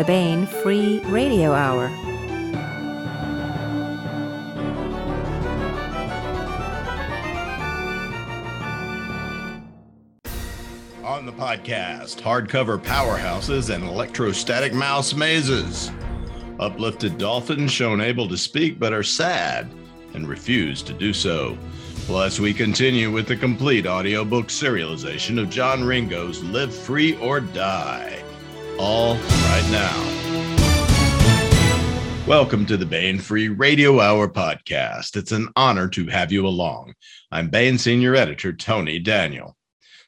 the Baen Free Radio Hour. On the podcast, hardcover powerhouses and electrostatic mouse mazes. Uplifted dolphins shown able to speak but are sad and refuse to do so. Plus, we continue with the complete audiobook serialization of John Ringo's Live Free or Die. All right now. Welcome to the Baen Free Radio Hour podcast. It's an honor to have you along. I'm Baen Senior Editor Tony Daniel.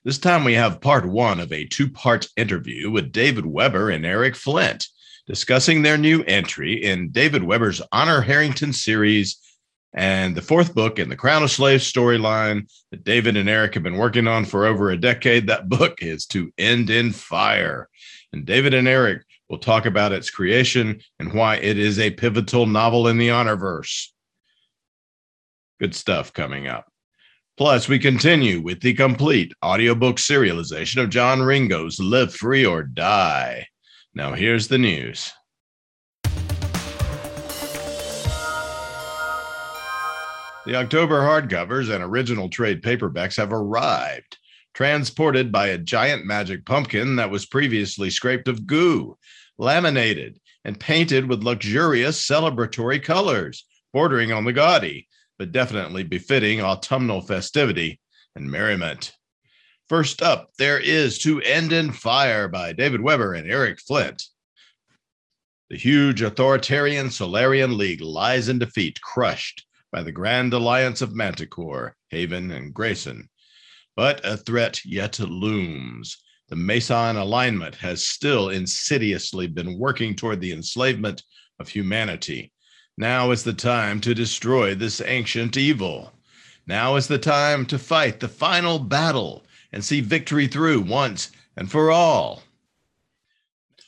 This time we have part one of a two part interview with David Weber and Eric Flint discussing their new entry in David Weber's Honor Harrington series and the fourth book in the Crown of Slaves storyline that David and Eric have been working on for over a decade. That book is To End in Fire. And David and Eric will talk about its creation and why it is a pivotal novel in the Honorverse. Good stuff coming up. Plus, we continue with the complete audiobook serialization of John Ringo's Live Free or Die. Now, here's the news. The October hardcovers and original trade paperbacks have arrived, transported by a giant magic pumpkin that was previously scraped of goo, laminated, and painted with luxurious celebratory colors, bordering on the gaudy, but definitely befitting autumnal festivity and merriment. First up, there is To End in Fire by David Weber and Eric Flint. The huge authoritarian Solarian League lies in defeat, crushed by the Grand Alliance of Manticore, Haven, and Grayson. But a threat yet looms. The Mesan alignment has still insidiously been working toward the enslavement of humanity. Now is the time to destroy this ancient evil. Now is the time to fight the final battle and see victory through once and for all.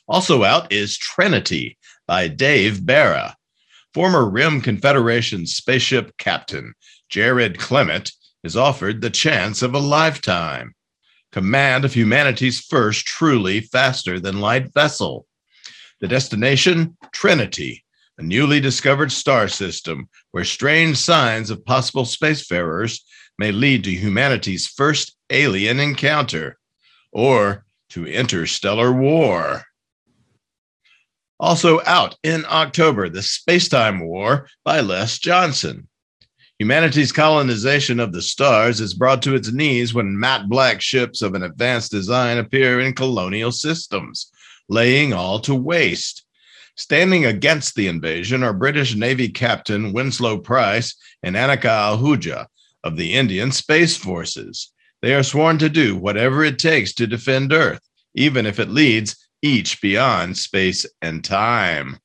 Also out is Trinity by Dave Bara. Former Rim Confederation spaceship captain Jared Clement is offered the chance of a lifetime. Command of humanity's first truly faster than light vessel. The destination, Trinity, a newly discovered star system where strange signs of possible spacefarers may lead to humanity's first alien encounter or to interstellar war. Also out in October, The Spacetime War by Les Johnson. Humanity's colonization of the stars is brought to its knees when matte black ships of an advanced design appear in colonial systems, laying all to waste. Standing against the invasion are British Navy Captain Winslow Price and Annika Ahuja of the Indian Space Forces. They are sworn to do whatever it takes to defend Earth, even if it leads each beyond space and time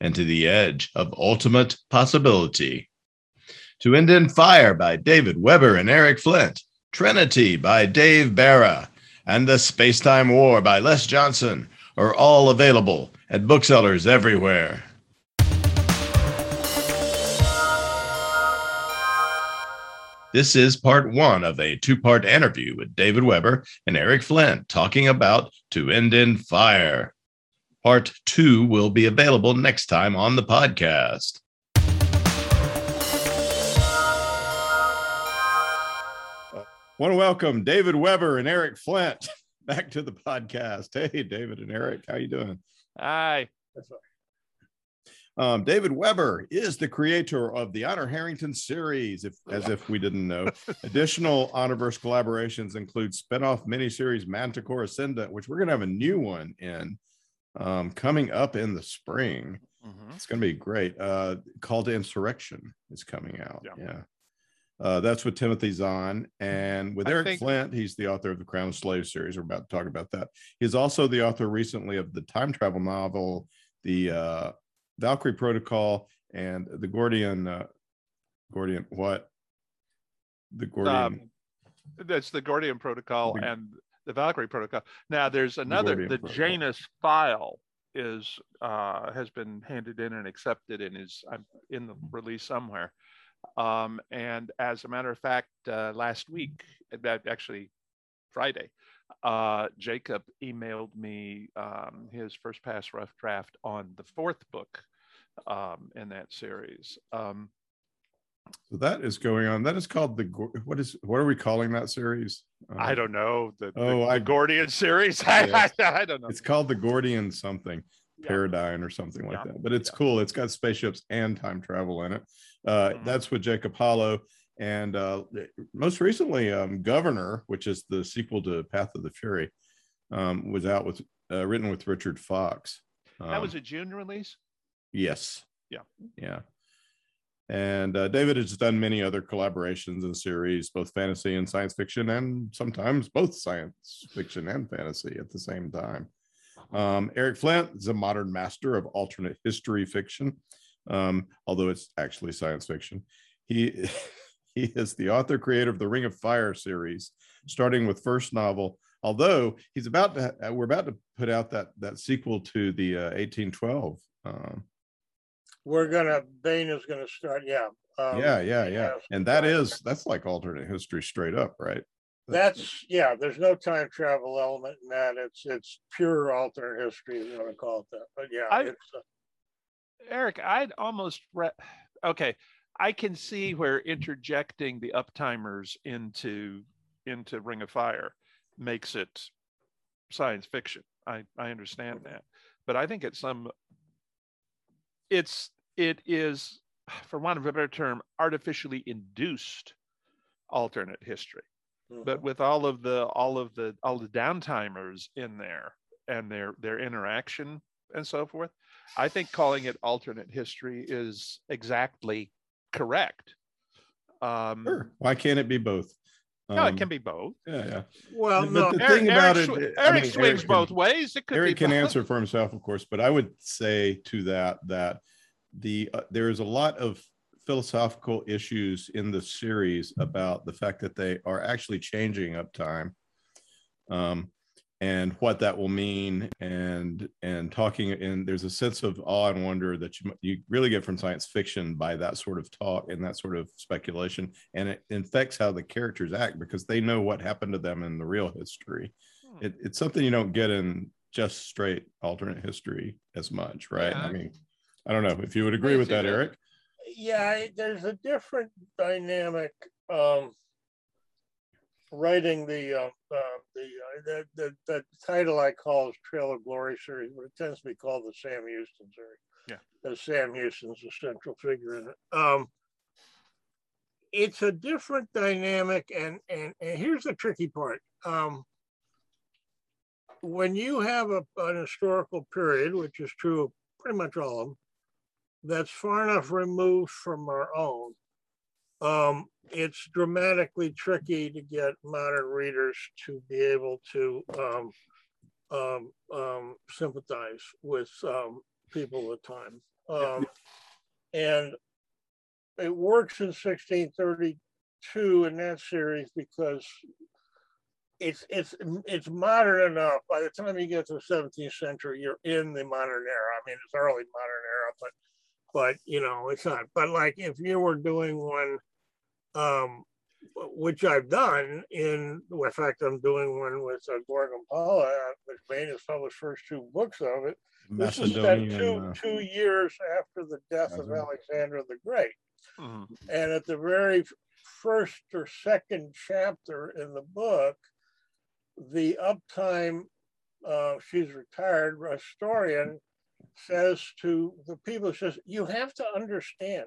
and to the edge of ultimate possibility. To End in Fire by David Weber and Eric Flint, Trinity by Dave Bara, and The Spacetime War by Les Johnson are all available at booksellers everywhere. This is part one of a two part interview with David Weber and Eric Flint talking about To End in Fire. Part two will be available next time on the podcast. Want to welcome David Weber and Eric Flint back to the podcast. Hey, David and Eric, how you doing? Hi. Um, David Weber is the creator of the Honor Harrington series, if, as if we didn't know. Additional Honorverse collaborations include spinoff miniseries Manticore Ascendant, which we're going to have a new one in um, coming up in the spring. Mm-hmm. It's going to be great. Uh, Call to Insurrection is coming out. Yeah. yeah. Uh, that's with Timothy Zahn and with I Eric think... Flint. He's the author of the Crown of Slaves series. We're about to talk about that. He's also the author recently of the time travel novel, the uh, Valkyrie Protocol and the Gordian. Uh, Gordian what? The Gordian. Um, that's the Gordian Protocol the, and the Valkyrie Protocol. Now there's another. The, the Janus file is uh, has been handed in and accepted and is in the release somewhere. Um, and as a matter of fact, uh, last week, that actually Friday, uh, Jacob emailed me um, his first pass rough draft on the fourth book um, in that series. Um, so that is going on. That is called the what is what are we calling that series? Uh, I don't know. The, oh, the, I, Gordian series. I, I, don't know. It's called the Gordian something yeah. Paradigm or something like yeah. that. But it's yeah. cool. It's got spaceships and time travel in it. Uh, mm-hmm. That's with Jacob Holo. And uh, most recently, um, Governor, which is the sequel to Path of the Fury, um, was out with uh, written with Richard Fox. Um, that was a June release. Yes. Yeah. Yeah. And uh, David has done many other collaborations in series, both fantasy and science fiction, and sometimes both science fiction and fantasy at the same time. Um, Eric Flint is a modern master of alternate history fiction, um, although it's actually science fiction. He he is the author creator of the Ring of Fire series, starting with first novel. Although he's about to, we're about to put out that that sequel to the uh, 1812 um, we're gonna Baen is gonna start. Yeah. Um, yeah, yeah, yeah. And that is that's like alternate history straight up, right? That's yeah. There's no time travel element in that. It's it's pure alternate history. You want to call it that, but yeah. I, uh, Eric, I'd almost re- okay. I can see where interjecting the uptimers into into Ring of Fire makes it science fiction. I I understand that, but I think it's some it's it is, for want of a better term, artificially induced alternate history. Mm-hmm. But with all of the all of the all the downtimers in there and their their interaction and so forth, I think calling it alternate history is exactly correct. Um, sure. Why can't it be both? Um, no, it can be both. Yeah, yeah. Well, but no. the Eric, thing about Eric, it, Eric I mean, swings Eric both can, ways. It could Eric can both. answer for himself, of course, but I would say to that that the uh, there is a lot of philosophical issues in the series about the fact that they are actually changing up time. um, and what that will mean and and talking and there's a sense of awe and wonder that you you really get from science fiction by that sort of talk and that sort of speculation and it infects how the characters act because they know what happened to them in the real history hmm. it, it's something you don't get in just straight alternate history as much right yeah. i mean I don't know if you would agree with that, Eric. Yeah, there's a different dynamic. Um, writing the uh, uh, the, uh, the, the the title I call is Trail of Glory series, but it tends to be called the Sam Houston series. Yeah, because Sam Houston's the central figure in it. Um, it's a different dynamic, and and and here's the tricky part. Um, when you have a, an historical period, which is true of pretty much all of them, that's far enough removed from our own, um, it's dramatically tricky to get modern readers to be able to um, um, um sympathize with um, people of the time. Um, and it works in 1632 in that series because it's it's it's modern enough. By the time you get to the 17th century, you're in the modern era. I mean, it's early modern era, but but you know, it's not. But like if you were doing one, um, which I've done in, in fact, I'm doing one with uh, Gorg and Paula, which Baen has published first two books of it. This is set two, uh, two years after the death of Alexander the Great. Mm-hmm. And at the very first or second chapter in the book, the uptime, uh, she's retired historian, says to the people, says, you have to understand,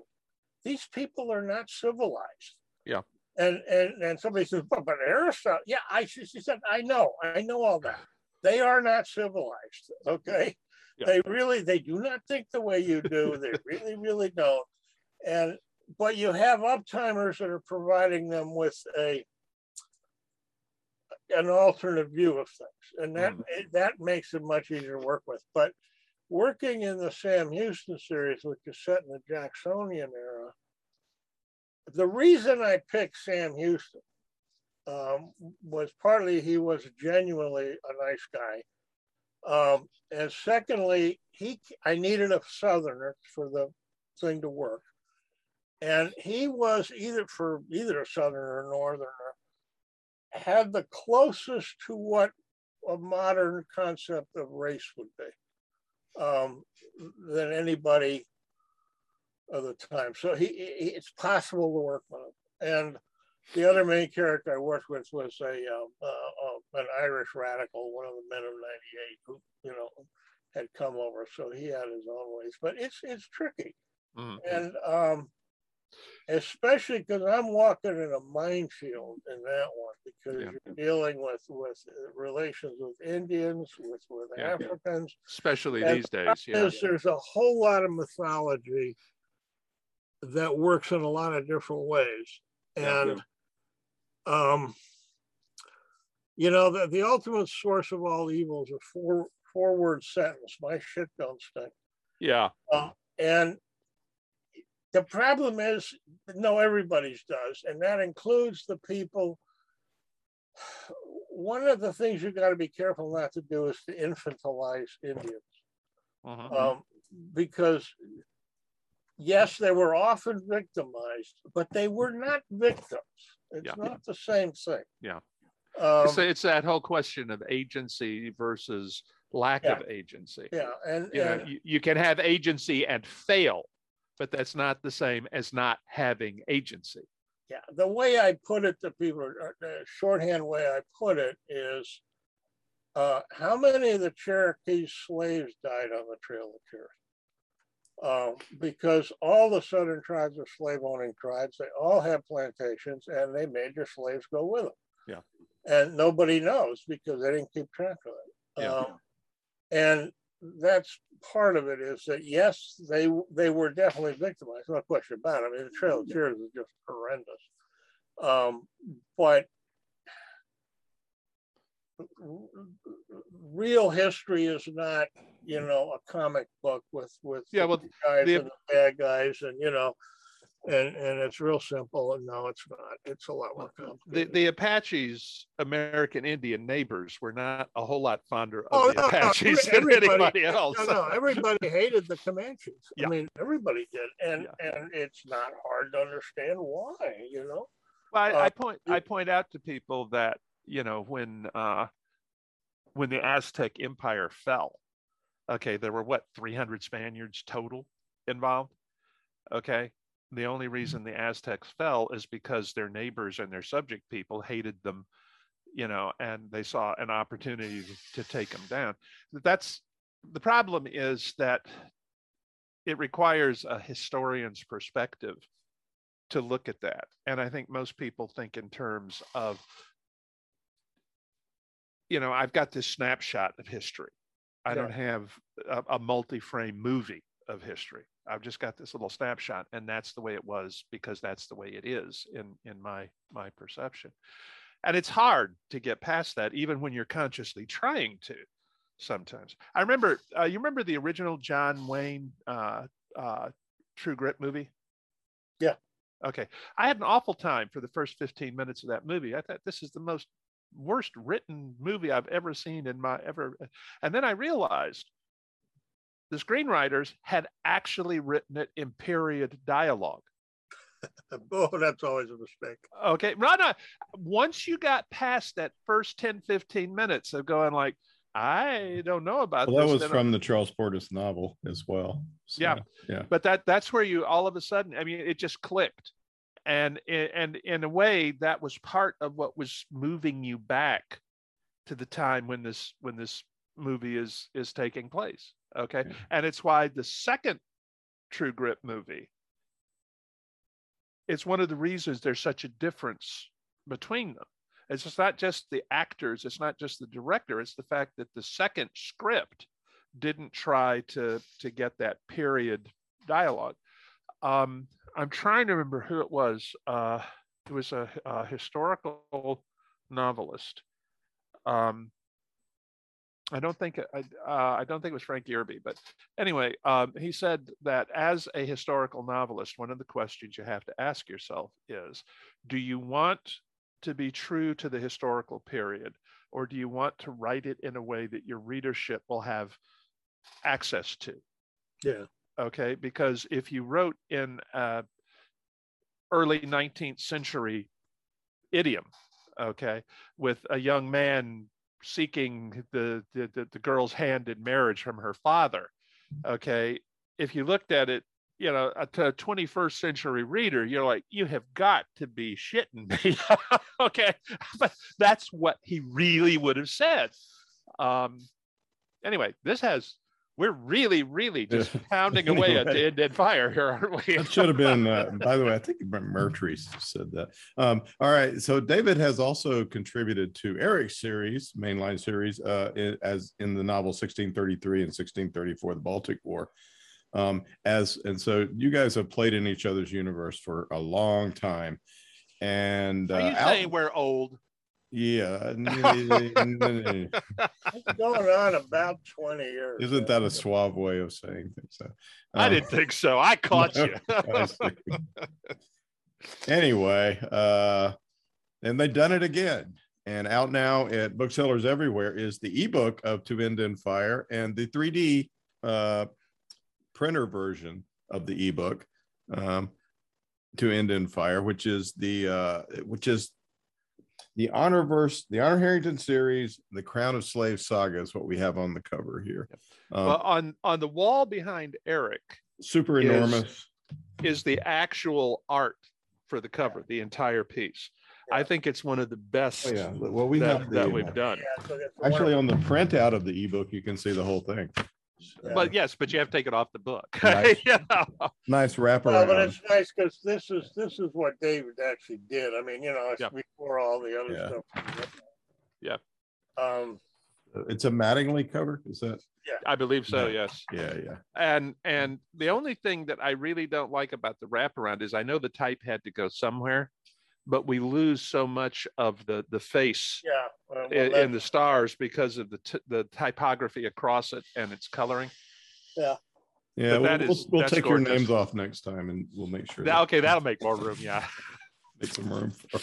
these people are not civilized. Yeah. And and and somebody says, but, but Aristotle, yeah, I she said, I know, I know all that. They are not civilized. Okay. Yeah. They really they do not think the way you do. They really, really don't. And but you have uptimers that are providing them with a an alternate view of things, and that mm. that makes it much easier to work with. But working in the Sam Houston series, which is set in the Jacksonian era, the reason I picked Sam Houston um, was partly he was genuinely a nice guy. Um, and secondly, he I needed a southerner for the thing to work. And he was either for either a southerner or northerner, had the closest to what a modern concept of race would be um, than anybody of the time. So he, he, it's possible to work with him. And the other main character I worked with was a um, uh, uh, an Irish radical, one of the men of '98, who you know had come over. So he had his own ways, but it's it's tricky, mm-hmm. and um, especially because I'm walking in a minefield in that one because yeah. you're dealing with with relations with Indians, with with yeah. Africans, especially and these days. Yeah, there's a whole lot of mythology that works in a lot of different ways, and um, you know the the ultimate source of all evil is a four four word sentence: "My shit don't stink." Yeah, uh, and the problem is, no, everybody's does, and that includes the people. One of the things you've got to be careful not to do is to infantilize Indians, uh-huh. um, because yes, they were often victimized, but they were not victims. It's yeah. not the same thing. Yeah. Um, it's, it's, that whole question of agency versus lack yeah. of agency. Yeah. And, you, and know, you, you, can have agency and fail but that's not the same as not having agency. Yeah, the way I put it to people, uh, the shorthand way I put it is, uh, how many of the Cherokee slaves died on the Trail of Tears? Um, because all the southern tribes are slave owning tribes. They all have plantations and they made their slaves go with them. Yeah. And nobody knows because they didn't keep track of it. Yeah. Um, and that's part of it is that yes, they they were definitely victimized, no question about it. I mean, the Trail of Tears is just horrendous. Um, but real history is not, you know, a comic book with with yeah, well, the guys the, and the bad guys, and you know, and and it's real simple and no it's not. It's a lot more complicated the, the apaches american indian neighbors were not a whole lot fonder of oh, the no, apaches no, than anybody else. no, no everybody hated the comanches. Yeah. i mean everybody did and yeah. and it's not hard to understand why you know? Well, I, uh, I point i point out to people that you know when uh when the aztec empire fell okay there were what 300 spaniards total involved? Okay the only reason the Aztecs fell is because their neighbors and their subject people hated them, you know, and they saw an opportunity to, to take them down. That's the problem is that it requires a historian's perspective to look at that. And I think most people think in terms of, you know, I've got this snapshot of history. I yeah. don't have a, a multi frame movie of history. I've just got this little snapshot, and that's the way it was because that's the way it is in in my my perception. And it's hard to get past that, even when you're consciously trying to. Sometimes I remember. Uh, you remember the original John Wayne uh, uh, True Grit movie? Yeah. Okay. I had an awful time for the first 15 minutes of that movie. I thought this is the most worst written movie I've ever seen in my ever. And then I realized the screenwriters had actually written it in period dialogue. oh, that's always a mistake. Okay. No, no. Once you got past that first 10, 15 minutes of going like, I don't know about well, that was from the Charles Portis novel as well. So, yeah. Yeah. But that that's where you all of a sudden, I mean, it just clicked. And and in a way, that was part of what was moving you back to the time when this when this movie is is taking place. Okay. Yeah. And it's why the second True Grit movie, it's one of the reasons there's such a difference between them. It's just not just the actors, it's not just the director, it's the fact that the second script didn't try to to get that period dialogue. Um, I'm trying to remember who it was. Uh, it was a, a historical novelist. Um, I don't think I, uh, I don't think it was Frank Yerby, but anyway, um, he said that as a historical novelist, one of the questions you have to ask yourself is, do you want to be true to the historical period, or do you want to write it in a way that your readership will have access to? Yeah. Okay, because if you wrote in uh, early 19th century idiom, okay, with a young man seeking the, the, the girl's hand in marriage from her father. Okay. If you looked at it, you know, to a 21st century reader, you're like, you have got to be shitting me. okay. But that's what he really would have said. Um, anyway, this has we're really, really just pounding away at the dead fire here, aren't we? that should have been, uh, by the way, I think Mercury said that. Um, all right. So David has also contributed to Eric's series, mainline series, uh, as in the novel 1633 and 1634, the Baltic War. Um, as and so you guys have played in each other's universe for a long time. And uh, are you saying we're old? Yeah. going on about 20 years. Isn't that a suave way of saying things? So, um, I didn't think so. I caught you. anyway, uh, and they've done it again. And out now at booksellers everywhere is the ebook of To End in Fire and the 3D uh, printer version of the ebook um, To End in Fire, which is the uh, which is the honor verse, the honor Harrington series, the Crown of Slaves saga is what we have on the cover here. Um, well, on on the wall behind Eric, super enormous, is the actual art for the cover, the entire piece. Yeah. I think it's one of the best. Oh, yeah, well, we that, have the, that we've done. Yeah, so Actually, on the printout of the ebook, you can see the whole thing. Yeah. But yes, but you have to take it off the book. Nice, yeah. nice wrapper. Well, but it's nice because this is this is what David actually did. I mean, you know, it's before all the other yeah. stuff. Yeah. Um, it's a Mattingly cover. Is that? Yeah, I believe so. Yeah. Yes. Yeah, yeah. And and the only thing that I really don't like about the wraparound is I know the type had to go somewhere, but we lose so much of the the face yeah, well, well, in, in, the stars because of the t- the typography across it and its coloring. Yeah. Yeah, we'll, we'll, we'll take gorgeous. your names off next time, and we'll make sure. That, okay, that'll make more room. Yeah, make some room. For,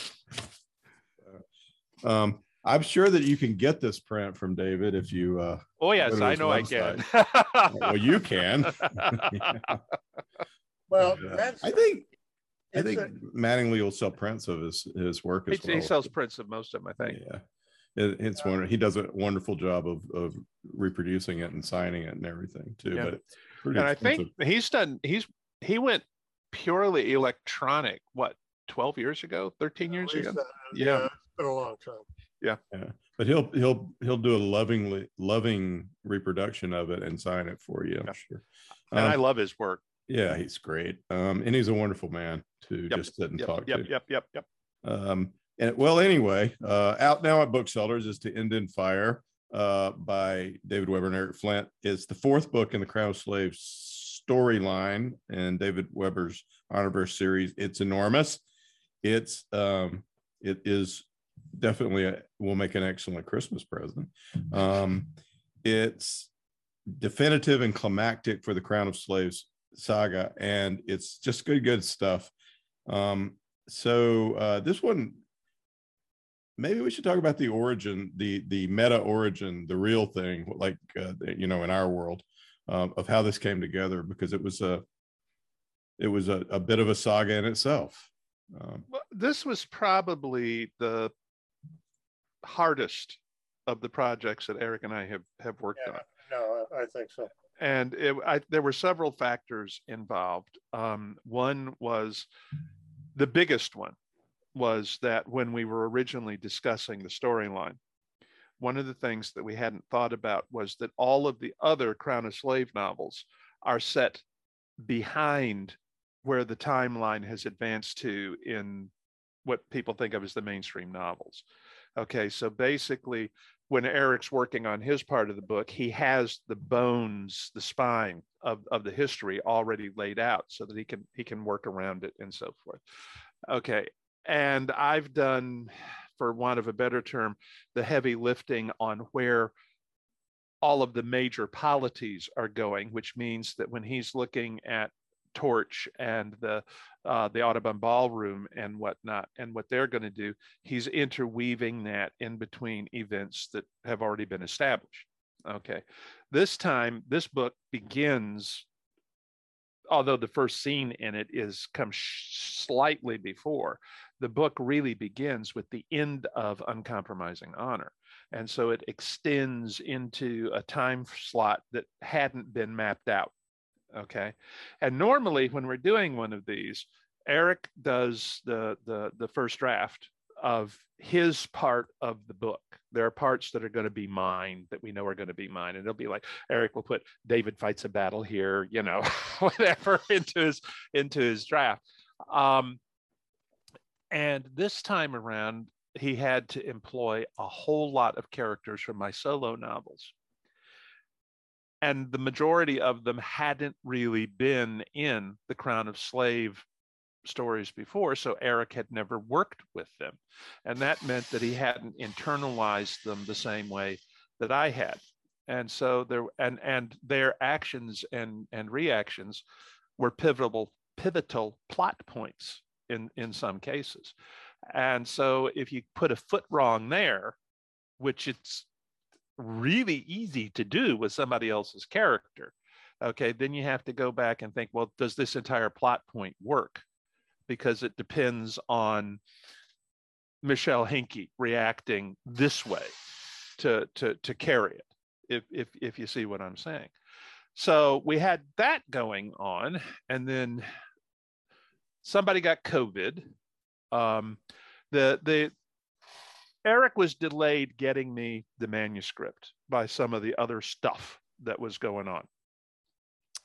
uh, um, I'm sure that you can get this print from David if you. Uh, oh yes, I know website. I can. well, you can. Well, I think I think a, Mattingly will sell prints of his his work as he, well. He sells prints of most of them, I think. Yeah, it, it's yeah. one. He does a wonderful job of of reproducing it and signing it and everything too. Yeah. But and I think he's done. He's he went purely electronic. What twelve years ago, thirteen years ago? That, yeah. yeah, it's been a long time. Yeah, yeah. But he'll he'll he'll do a lovingly loving reproduction of it and sign it for you. I'm sure. And um, I love his work. Yeah, he's great. Um, and he's a wonderful man to yep. just sit and yep. talk yep. to. Yep, yep, yep. Um, and well, anyway, uh, out now at booksellers is to End in Fire uh, by David Weber and Eric Flint. It's the fourth book in the Crown of Slaves storyline and David Weber's Honorverse series. It's enormous. It's um, it is definitely a, will make an excellent Christmas present. Um, it's definitive and climactic for the Crown of Slaves saga, and it's just good, good stuff. Um, so uh, this one, maybe we should talk about the origin, the the meta origin, the real thing, like uh, you know, in our world, um, of how this came together, because it was a it was a, a bit of a saga in itself. Um, well, this was probably the hardest of the projects that Eric and I have have worked yeah, on. No, I think so and it, I, there were several factors involved. Um, one was the biggest one was that when we were originally discussing the storyline, one of the things that we hadn't thought about was that all of the other Crown of Slave novels are set behind where the timeline has advanced to in what people think of as the mainstream novels. Okay, so basically, when Eric's working on his part of the book, he has the bones, the spine of, of the history already laid out so that he can he can work around it and so forth. Okay. And I've done, for want of a better term, the heavy lifting on where all of the major polities are going, which means that when he's looking at Torch and the uh, the Audubon Ballroom and whatnot, and what they're going to do. He's interweaving that in between events that have already been established. Okay, this time this book begins although the first scene in it is comes slightly before, the book really begins with the end of uncompromising honor. And so it extends into a time slot that hadn't been mapped out. Okay. And normally when we're doing one of these, Eric does the the the first draft of his part of the book. There are parts that are going to be mine that we know are going to be mine. And it'll be like Eric will put David fights a battle here, you know, whatever into his into his draft. Um, and this time around, he had to employ a whole lot of characters from my solo novels. And the majority of them hadn't really been in the Crown of Slave stories before, so Eric had never worked with them. And that meant that he hadn't internalized them the same way that I had. And so there and and their actions and and reactions were pivotal pivotal plot points in in some cases. And so if you put a foot wrong there, which it's really easy to do with somebody else's character, okay, then you have to go back and think, well, does this entire plot point work? because it depends on Michelle Henke reacting this way to, to, to carry it, if, if, if you see what I'm saying. So we had that going on, and then somebody got COVID. Um, the, the, Eric was delayed getting me the manuscript by some of the other stuff that was going on.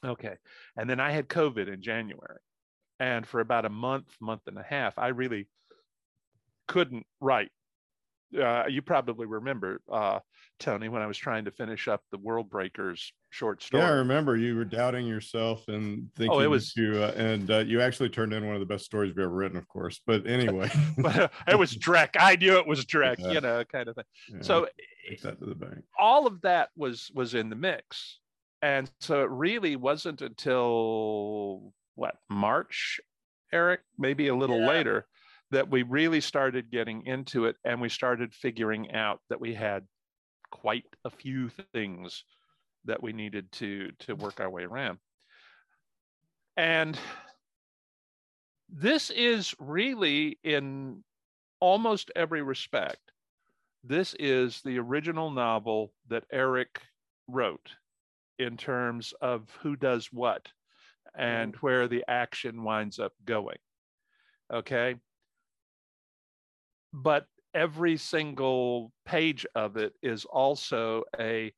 Okay. And then I had COVID in January. And for about a month, month and a half, I really couldn't write. Uh, you probably remember, uh, Tony, when I was trying to finish up the World Breakers short story. Yeah, I remember you were doubting yourself and thinking oh, it was you, uh, and uh, you actually turned in one of the best stories we've ever written, of course. But anyway, but, it was Drek. I knew it was Drek, yeah. you know, kind of thing. Yeah, so all of that was was in the mix, and so it really wasn't until what March, Eric, maybe a little yeah. later, that we really started getting into it and we started figuring out that we had quite a few things that we needed to to work our way around. And this is really in almost every respect this is the original novel that Eric wrote in terms of who does what and mm-hmm. where the action winds up going. Okay. But every single page of it is also a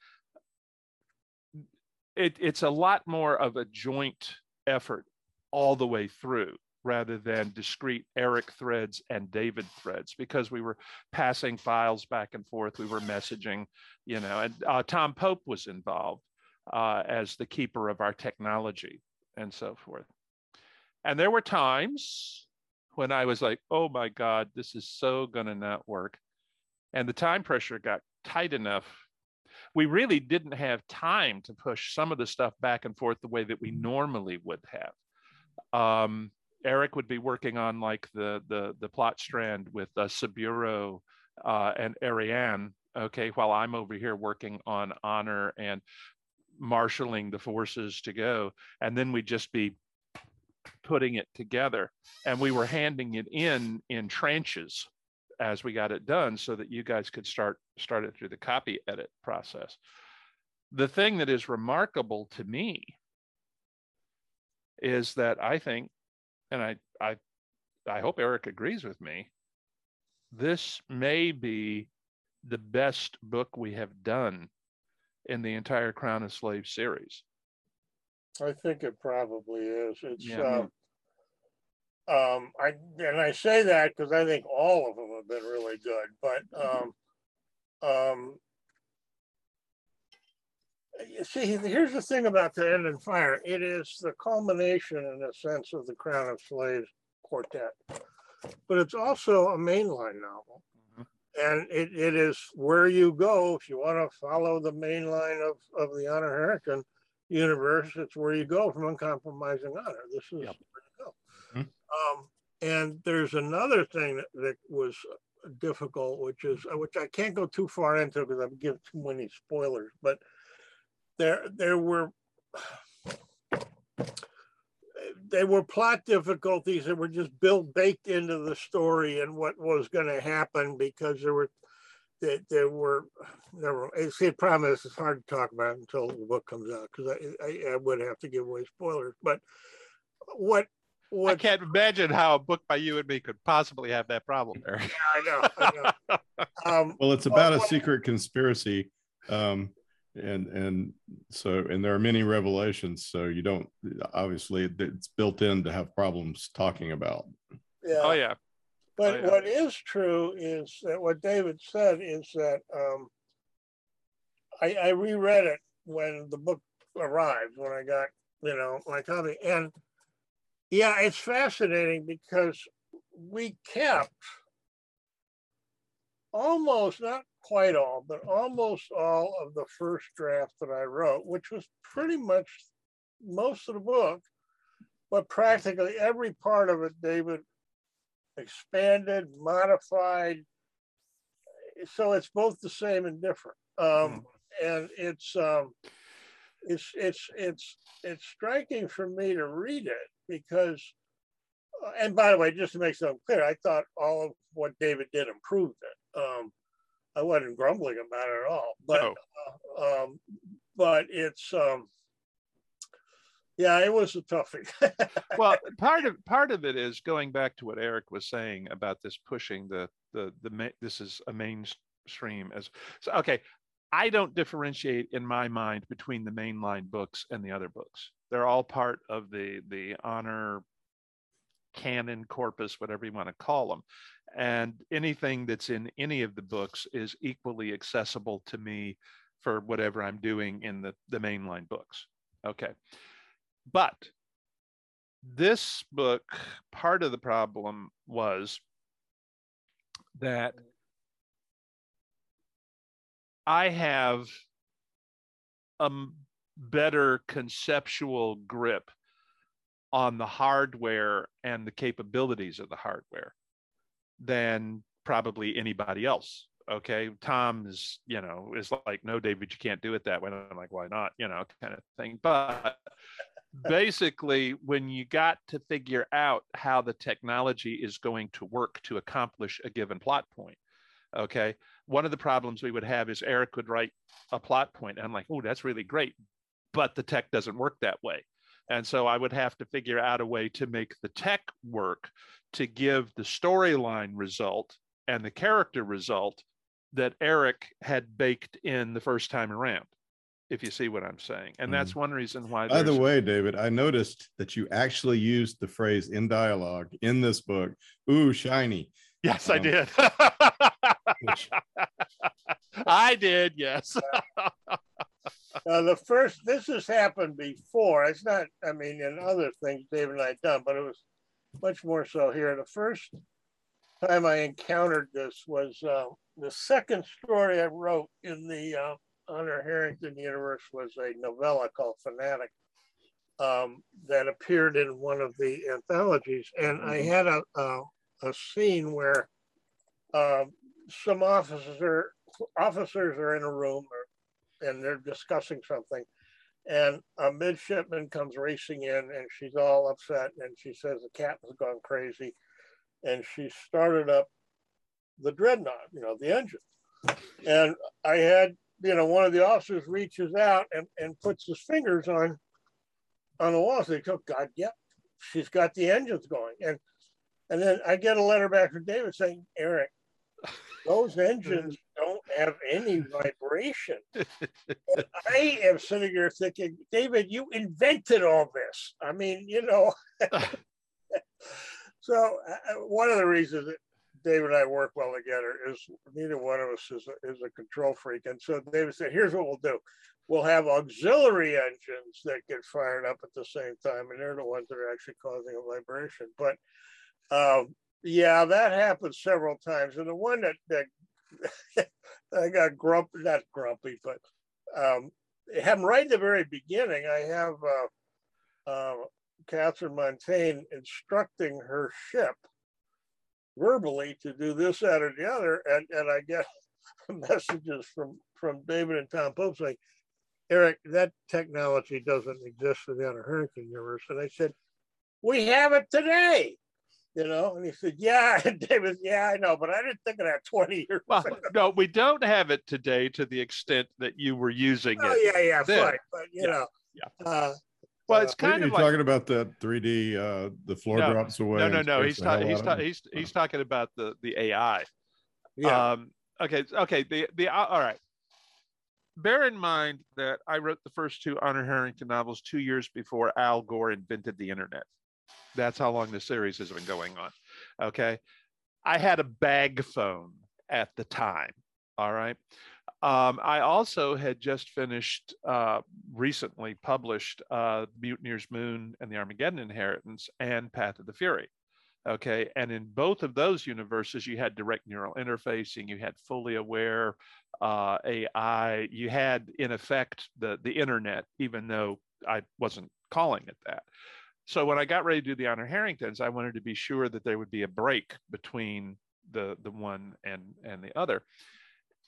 it, it's a lot more of a joint effort all the way through rather than discrete Eric threads and David threads because we were passing files back and forth. We were messaging, you know, and uh, Tom Pope was involved uh, as the keeper of our technology and so forth. And there were times when I was like, oh my God, this is so going to not work. And the time pressure got tight enough. We really didn't have time to push some of the stuff back and forth the way that we normally would have. Um, Eric would be working on like the the the plot strand with uh, Saburo uh, and Ariane, okay, while I'm over here working on honor and marshaling the forces to go and then we'd just be putting it together and we were handing it in in tranches as we got it done so that you guys could start start it through the copy edit process the thing that is remarkable to me is that i think and i i i hope eric agrees with me this may be the best book we have done in the entire Crown of Slaves series. I think it probably is. It's yeah. um, um, I and I say that because I think all of them have been really good, but um, um, see, here's the thing about the End in Fire. It is the culmination, in a sense, of the Crown of Slaves quartet, but it's also a mainline novel and it, it is where you go if you want to follow the main line of, of the honor Harrington universe. It's where you go from uncompromising honor. This is yep. where you go. Mm-hmm. Um, and there's another thing that, that was difficult, which is uh, which I can't go too far into because I'm giving too many spoilers. But there there were they were plot difficulties that were just built baked into the story and what was going to happen because there were there, there were there were see the problem is it's hard to talk about until the book comes out because I, I, I would have to give away spoilers but what what I can't imagine how a book by you and me could possibly have that problem there. Yeah, I know. I know. Um, well, it's about well, a secret conspiracy. Um, and and so and there are many revelations so you don't obviously it's built in to have problems talking about yeah oh yeah but oh, yeah. what is true is that what david said is that um, I, I reread it when the book arrived when i got you know my copy and yeah it's fascinating because we kept almost not quite all, but almost all of the first draft that I wrote, which was pretty much most of the book, but practically every part of it, David expanded, modified. So it's both the same and different. Um, mm-hmm. and it's um, it's it's it's it's striking for me to read it because uh, and by the way, just to make something clear, I thought all of what David did improved it. Um, I wasn't grumbling about it at all. But no. uh, um, but it's um, yeah, it was a toughie. well, part of part of it is going back to what Eric was saying about this pushing the the the this is a mainstream as so okay. I don't differentiate in my mind between the mainline books and the other books. They're all part of the the honor canon corpus, whatever you want to call them and anything that's in any of the books is equally accessible to me for whatever I'm doing in the, the mainline books. Okay. But this book, part of the problem was that I have a better conceptual grip on the hardware and the capabilities of the hardware than probably anybody else okay? Tom is you know is like no david you can't do it that way. And i'm like why not? You know kind of thing. But basically when you got to figure out how the technology is going to work to accomplish a given plot point okay one of the problems we would have is eric would write a plot point and i'm like oh that's really great but the tech doesn't work that way. And so I would have to figure out a way to make the tech work to give the storyline result and the character result that Eric had baked in the first time around, if you see what I'm saying. And that's mm. one reason why. By the way, David, I noticed that you actually used the phrase in dialogue in this book. Ooh, shiny. Yes, um, I did. which... I did. Yes. uh, the first, this has happened before. It's not, I mean, in other things David and I done, but it was much more so here. The first time I encountered this was uh, the second story I wrote in the uh, Honor Harrington universe was a novella called Fanatic um, that appeared in one of the anthologies. And I mm-hmm. had a, a, a scene where um, some officers are, officers are in a room or, and they're discussing something and a midshipman comes racing in and she's all upset and she says the captain's gone crazy and she started up the dreadnought you know the engine and i had you know one of the officers reaches out and, and puts his fingers on on the wall so oh god yep she's got the engines going and and then i get a letter back from david saying eric those engines don't have any vibration. I am sitting here thinking, David, you invented all this. I mean, you know. so uh, one of the reasons that David and I work well together is neither one of us is a, is a control freak. And so David said, here's what we'll do. We'll have auxiliary engines that get fired up at the same time, and they're the ones that are actually causing a vibration. But um, yeah, that happened several times. And the one that, that I got grumpy, not grumpy, but um, happened right in the very beginning. I have uh, uh, Catherine Montaigne instructing her ship verbally to do this, that, or the other. And, and I get messages from, from David and Tom Pope saying, Eric, that technology doesn't exist in the Honor Harrington universe. And I said, we have it today you know and he said yeah and david yeah i know but i didn't think of that 20 years well no we don't have it today to the extent that you you were using oh, it Oh, yeah yeah then. fine but you yeah. know yeah uh, well, it's kind Are of like, talking about the 3D, uh, the floor no, drops away. No, no, no. He's talking. He's, ta- he's he's talking about the the AI. Yeah. Um, okay. Okay. The the uh, all right. Bear in mind that I wrote the first two Honor Harrington novels two years before Al Gore invented the internet. That's how long the series has been going on. Okay. I had a bag phone at the time. All right. Um, I also had just finished, uh, recently published uh, Mutineer's Moon and the Armageddon Inheritance and Path of the Fury. Okay. And in both of those universes, you had direct neural interfacing, you had fully aware uh, AI, you had, in effect, the, the internet, even though I wasn't calling it that. So when I got ready to do the Honor Harringtons, I wanted to be sure that there would be a break between the, the one and, and the other.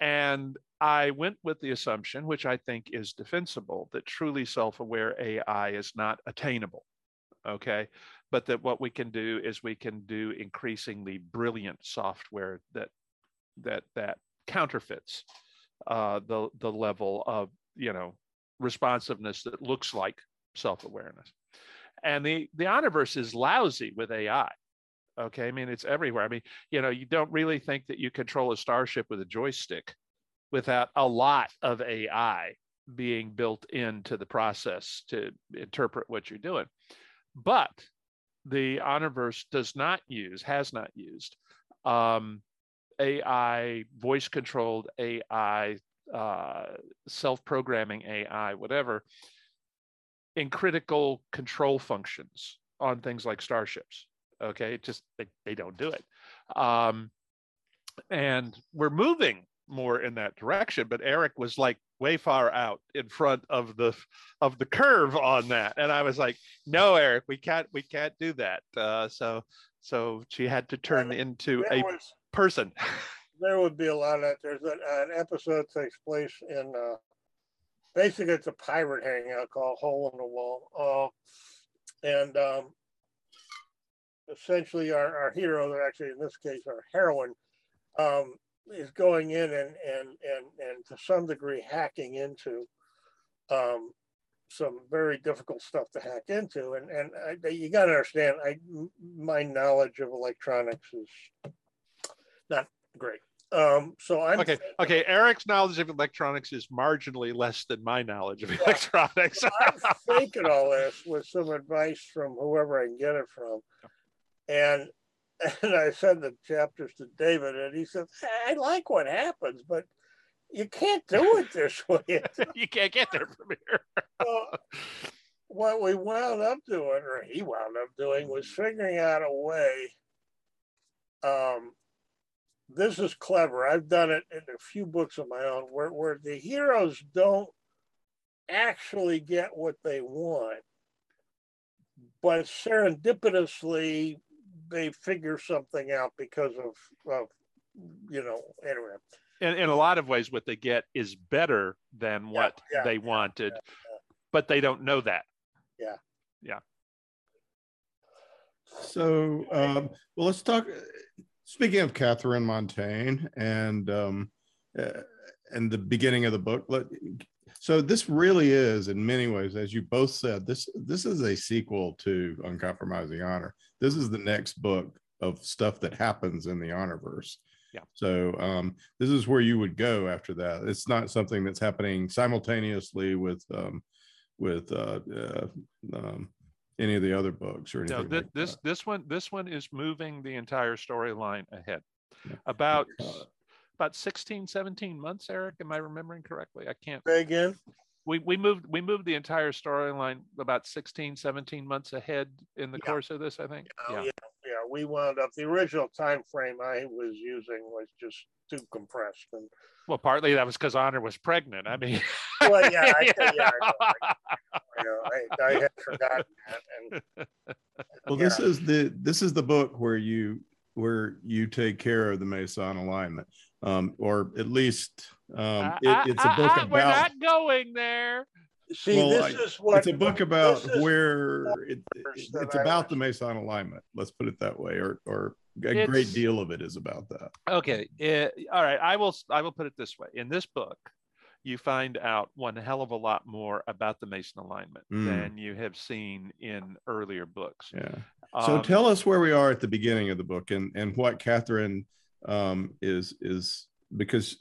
And I went with the assumption, which I think is defensible, that truly self aware AI is not attainable. Okay. But that what we can do is we can do increasingly brilliant software that that that counterfeits uh, the the level of you know responsiveness that looks like self-awareness and the the Honorverse is lousy with ai okay i mean it's everywhere i mean you know you don't really think that you control a starship with a joystick without a lot of AI being built into the process to interpret what you're doing. But the Honorverse does not use, has not used um, AI, voice controlled AI, uh, self programming AI, whatever, in critical control functions on things like starships. Okay, just they, they don't do it. Um, and we're moving more in that direction but eric was like way far out in front of the of the curve on that. And i was like no eric we can't we can't do that. Uh, so so she had to turn into a was, person. There would be a lot of that. There's an, an episode takes place in uh basically it's a pirate hangout called hole in the wall. Uh, and um essentially our, our hero or actually in this case our heroine um is going in and and and and to some degree hacking into um, some very difficult stuff to hack into, and and I, you got to understand, I my knowledge of electronics is not great. Um, so I'm okay. Okay, Eric's knowledge of electronics is marginally less than my knowledge of yeah. electronics. I'm thinking all this with some advice from whoever I can get it from, and and I said the chapters to David, and he said, "I like what happens, but you can't do it this way. you can't get there from here." well, what we wound up doing, or he wound up doing, was figuring out a way. Um, this is clever. I've done it in a few books of my own, where where the heroes don't actually get what they want, but serendipitously they figure something out because of, of you know, anyway. In, in a lot of ways, what they get is better than what yeah, yeah, they wanted, yeah, but they don't know that. Yeah. Yeah. So, um, well, let's talk. Speaking of Catherine Montaigne and um, uh, and the beginning of the book, let, so this really is, in many ways, as you both said, this this is a sequel to Uncompromising Honor. This is the next book of stuff that happens in the Honorverse. Yeah. So um, this is where you would go after that. It's not something that's happening simultaneously with um, with uh, uh, um, any of the other books or anything. No, th- like this that. this one this one is moving the entire storyline ahead. Yeah. About uh, about 16, 17 months, Eric. Am I remembering correctly? I can't. Say again. We, we moved we moved the entire storyline about 16 17 months ahead in the yeah. course of this i think oh, yeah. yeah yeah we wound up the original time frame i was using was just too compressed and well partly that was because honor was pregnant i mean well yeah I, yeah, I, I, I, had forgotten that and well this is the this is the book where you where you take care of the Mesan alignment um, or at least um, it, it's a book I, I, about. We're not going there. See, well, this I, is what it's a book about where it, it's about the Mesan alignment. Let's put it that way, or or a it's, great deal of it is about that. Okay, it, all right. I will I will put it this way. In this book, you find out one hell of a lot more about the Mesan alignment mm. than you have seen in earlier books. Yeah. So um, tell us where we are at the beginning of the book and and what Catherine um, is is because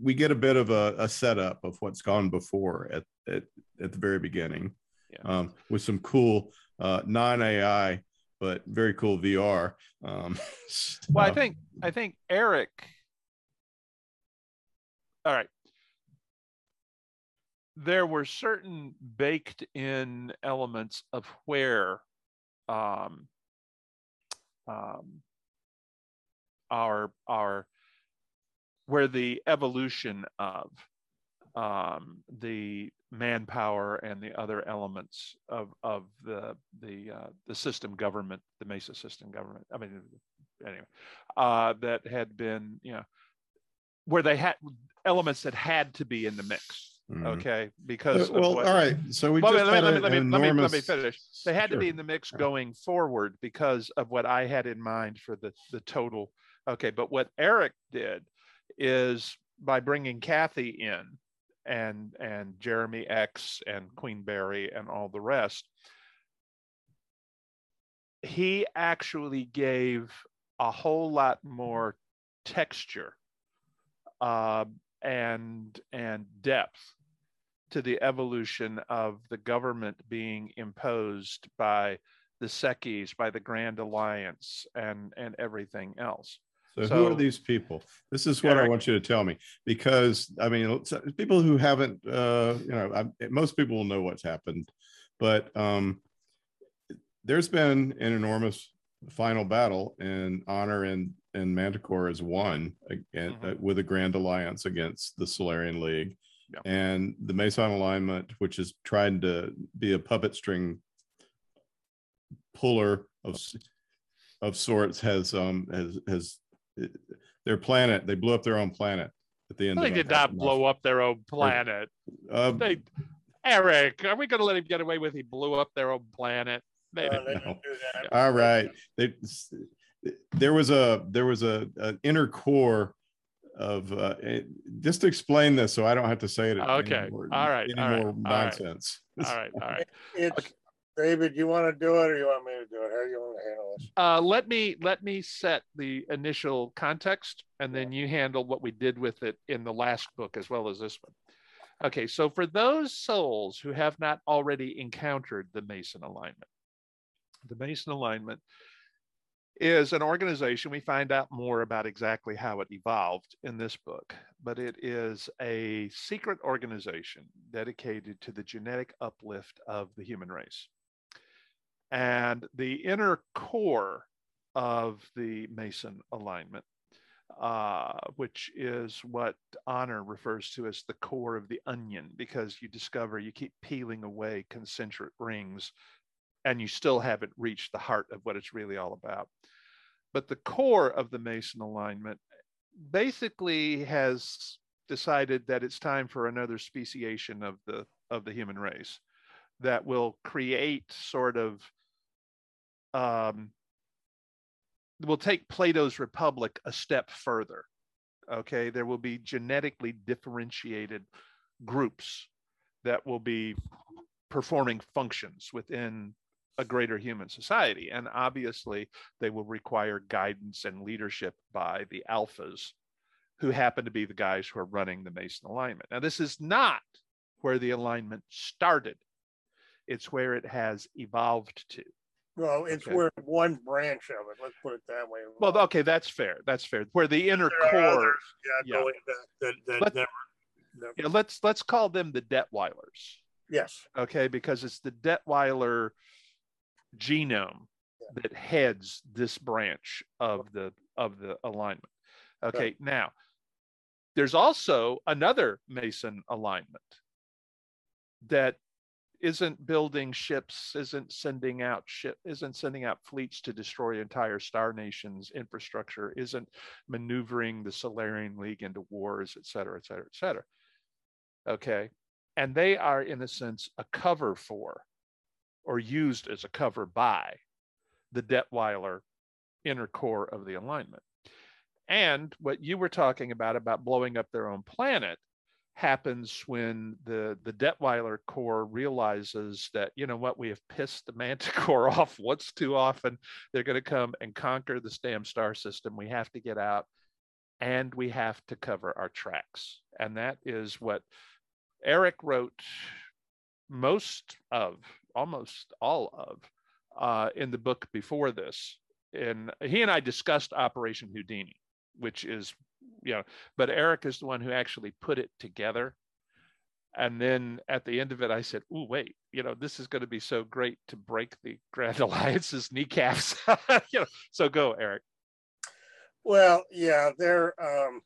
we get a bit of a, a, setup of what's gone before at at, at the very beginning yeah. um, with some cool uh, non AI but very cool VR. Um, well, I think I think Eric. All right. There were certain baked in elements of where um, um, our our where the evolution of um, the manpower and the other elements of of the the uh, the system government, the Mesa system government. I mean, anyway, uh, that had been you know where they had elements that had to be in the mix. Mm-hmm. Okay, because well, what, all right. So we well, just let, me, let, me, enormous... let, me, let me finish. They had sure. to be in the mix going forward because of what I had in mind for the the total. Okay, but what Eric did is by bringing Kathy in and and Jeremy X and Queen Berry and all the rest, he actually gave a whole lot more texture uh, and and depth to the evolution of the government being imposed by the Seccies, by the Grand Alliance, and and everything else. So, so, who are these people? This is what Eric, I want you to tell me because I mean, people who haven't, uh, you know, I, most people will know what's happened, but um, there's been an enormous final battle, and Honor and and Manticore is won again mm-hmm. uh, with a grand alliance against the Solarian League, yeah. and the Mesan alignment, which is trying to be a puppet string puller of of sorts, has um has has their planet. They blew up their own planet at the end. Well, they did not blow up their own planet. Uh, they, Eric, are we going to let him get away with? He blew up their own planet. They didn't, no. All right. They, there was a there was a an inner core of uh, just to explain this so I don't have to say it. Okay. Anymore, all right. Any all more right, nonsense. All right. All right. It's, okay. David, you want to do it or you want me to do it? How do you want to handle this? Uh, let me let me set the initial context and then you handle what we did with it in the last book as well as this one. Okay, so for those souls who have not already encountered the Mesan alignment, the Mesan alignment is an organization. We find out more about exactly how it evolved in this book, but it is a secret organization dedicated to the genetic uplift of the human race. And the inner core of the Mesan alignment, uh, which is what honor refers to as the core of the onion, because you discover you keep peeling away concentric rings and you still haven't reached the heart of what it's really all about. But the core of the Mesan alignment basically has decided that it's time for another speciation of the of the human race that will create sort of um, will take Plato's Republic a step further. Okay, there will be genetically differentiated groups that will be performing functions within a greater human society. And obviously, they will require guidance and leadership by the alphas, who happen to be the guys who are running the Mesan alignment. Now, this is not where the alignment started, it's where it has evolved to. Well, it's okay. where one branch of it. Let's put it that way. Well, okay, that's fair. That's fair. Where the inner core, others, yeah, yeah. that, that Let, never, never. Yeah, let's let's call them the Detweilers. Yes. Okay, because it's the Detweiler genome yeah. that heads this branch of the of the alignment. Okay, right. now there's also another Mesan alignment that isn't building ships, isn't sending out ship, isn't sending out fleets to destroy entire star nations infrastructure, isn't maneuvering the Solarian League into wars, et cetera, et cetera, et cetera. Okay. and they are, in a sense, a cover for or used as a cover by the Detweiler inner core of the alignment. And what you were talking about, about blowing up their own planet, happens when the the Detweiler core realizes that you know what we have pissed the Manticore off once too often. They're going to come and conquer this damn star system. We have to get out, and we have to cover our tracks. And that is what Eric wrote most of, almost all of, uh, in the book before this. And he and I discussed Operation Houdini, which is you know, but Eric is the one who actually put it together. And then at the end of it, I said, "Oh, wait, you know, this is going to be so great to break the Grand Alliance's kneecaps." you know, so go, Eric. Well, yeah, there. Um,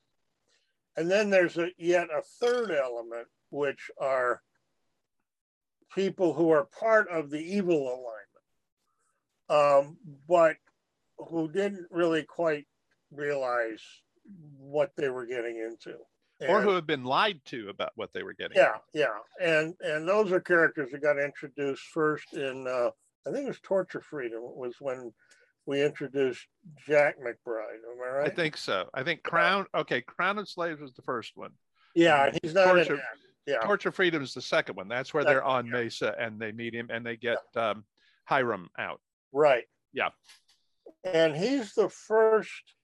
and then there's a, yet a third element, which are people who are part of the evil alignment, um, but who didn't really quite realize what they were getting into. And, or who have been lied to about what they were getting. Yeah, yeah, and and those are characters that got introduced first in uh, I think it was Torch of Freedom was when we introduced Jack McBride. Am I right? I think so. I think Crown. Okay, Crown of Slaves was the first one. Yeah, he's not Torture, Yeah. Torch of Freedom is the second one. That's where they're on Mesa and they meet him and they get yeah. um, Hiram out. Right. Yeah. And he's the first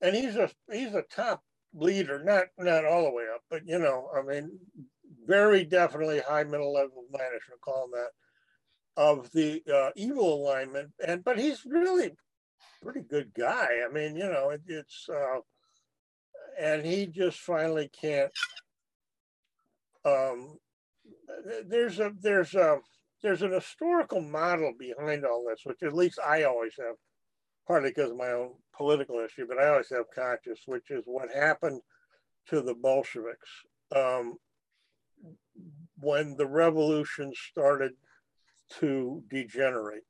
and he's a he's a top leader, not not all the way up, but you know, I mean, very definitely high middle level management, call him that, of the uh, evil alignment. And but he's really pretty good guy. I mean, you know, it, it's uh, and he just finally can't. Um, there's a there's a there's an historical model behind all this, which at least I always have partly because of my own political issue, but I always have conscious, which is what happened to the Bolsheviks um, when the revolution started to degenerate.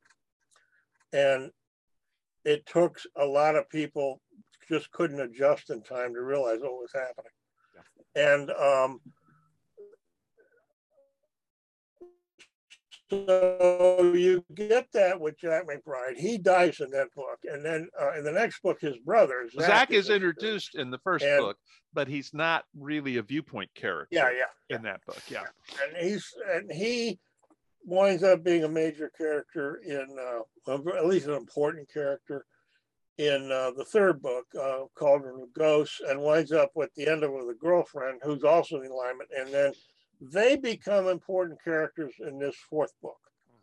And it took a lot of people just couldn't adjust in time to realize what was happening. Yeah. And um, So you get that with Jack McBride. He dies in that book, and then uh, in the next book, his brother Zach, Zach is, is introduced in the first and, book, but he's not really a viewpoint character. Yeah, yeah, in that book, yeah. And he's and he winds up being a major character in, uh, at least an important character in uh, the third book, uh, Cauldron of Ghosts, and winds up with the end of it with a girlfriend who's also in alignment, and then they become important characters in this fourth book.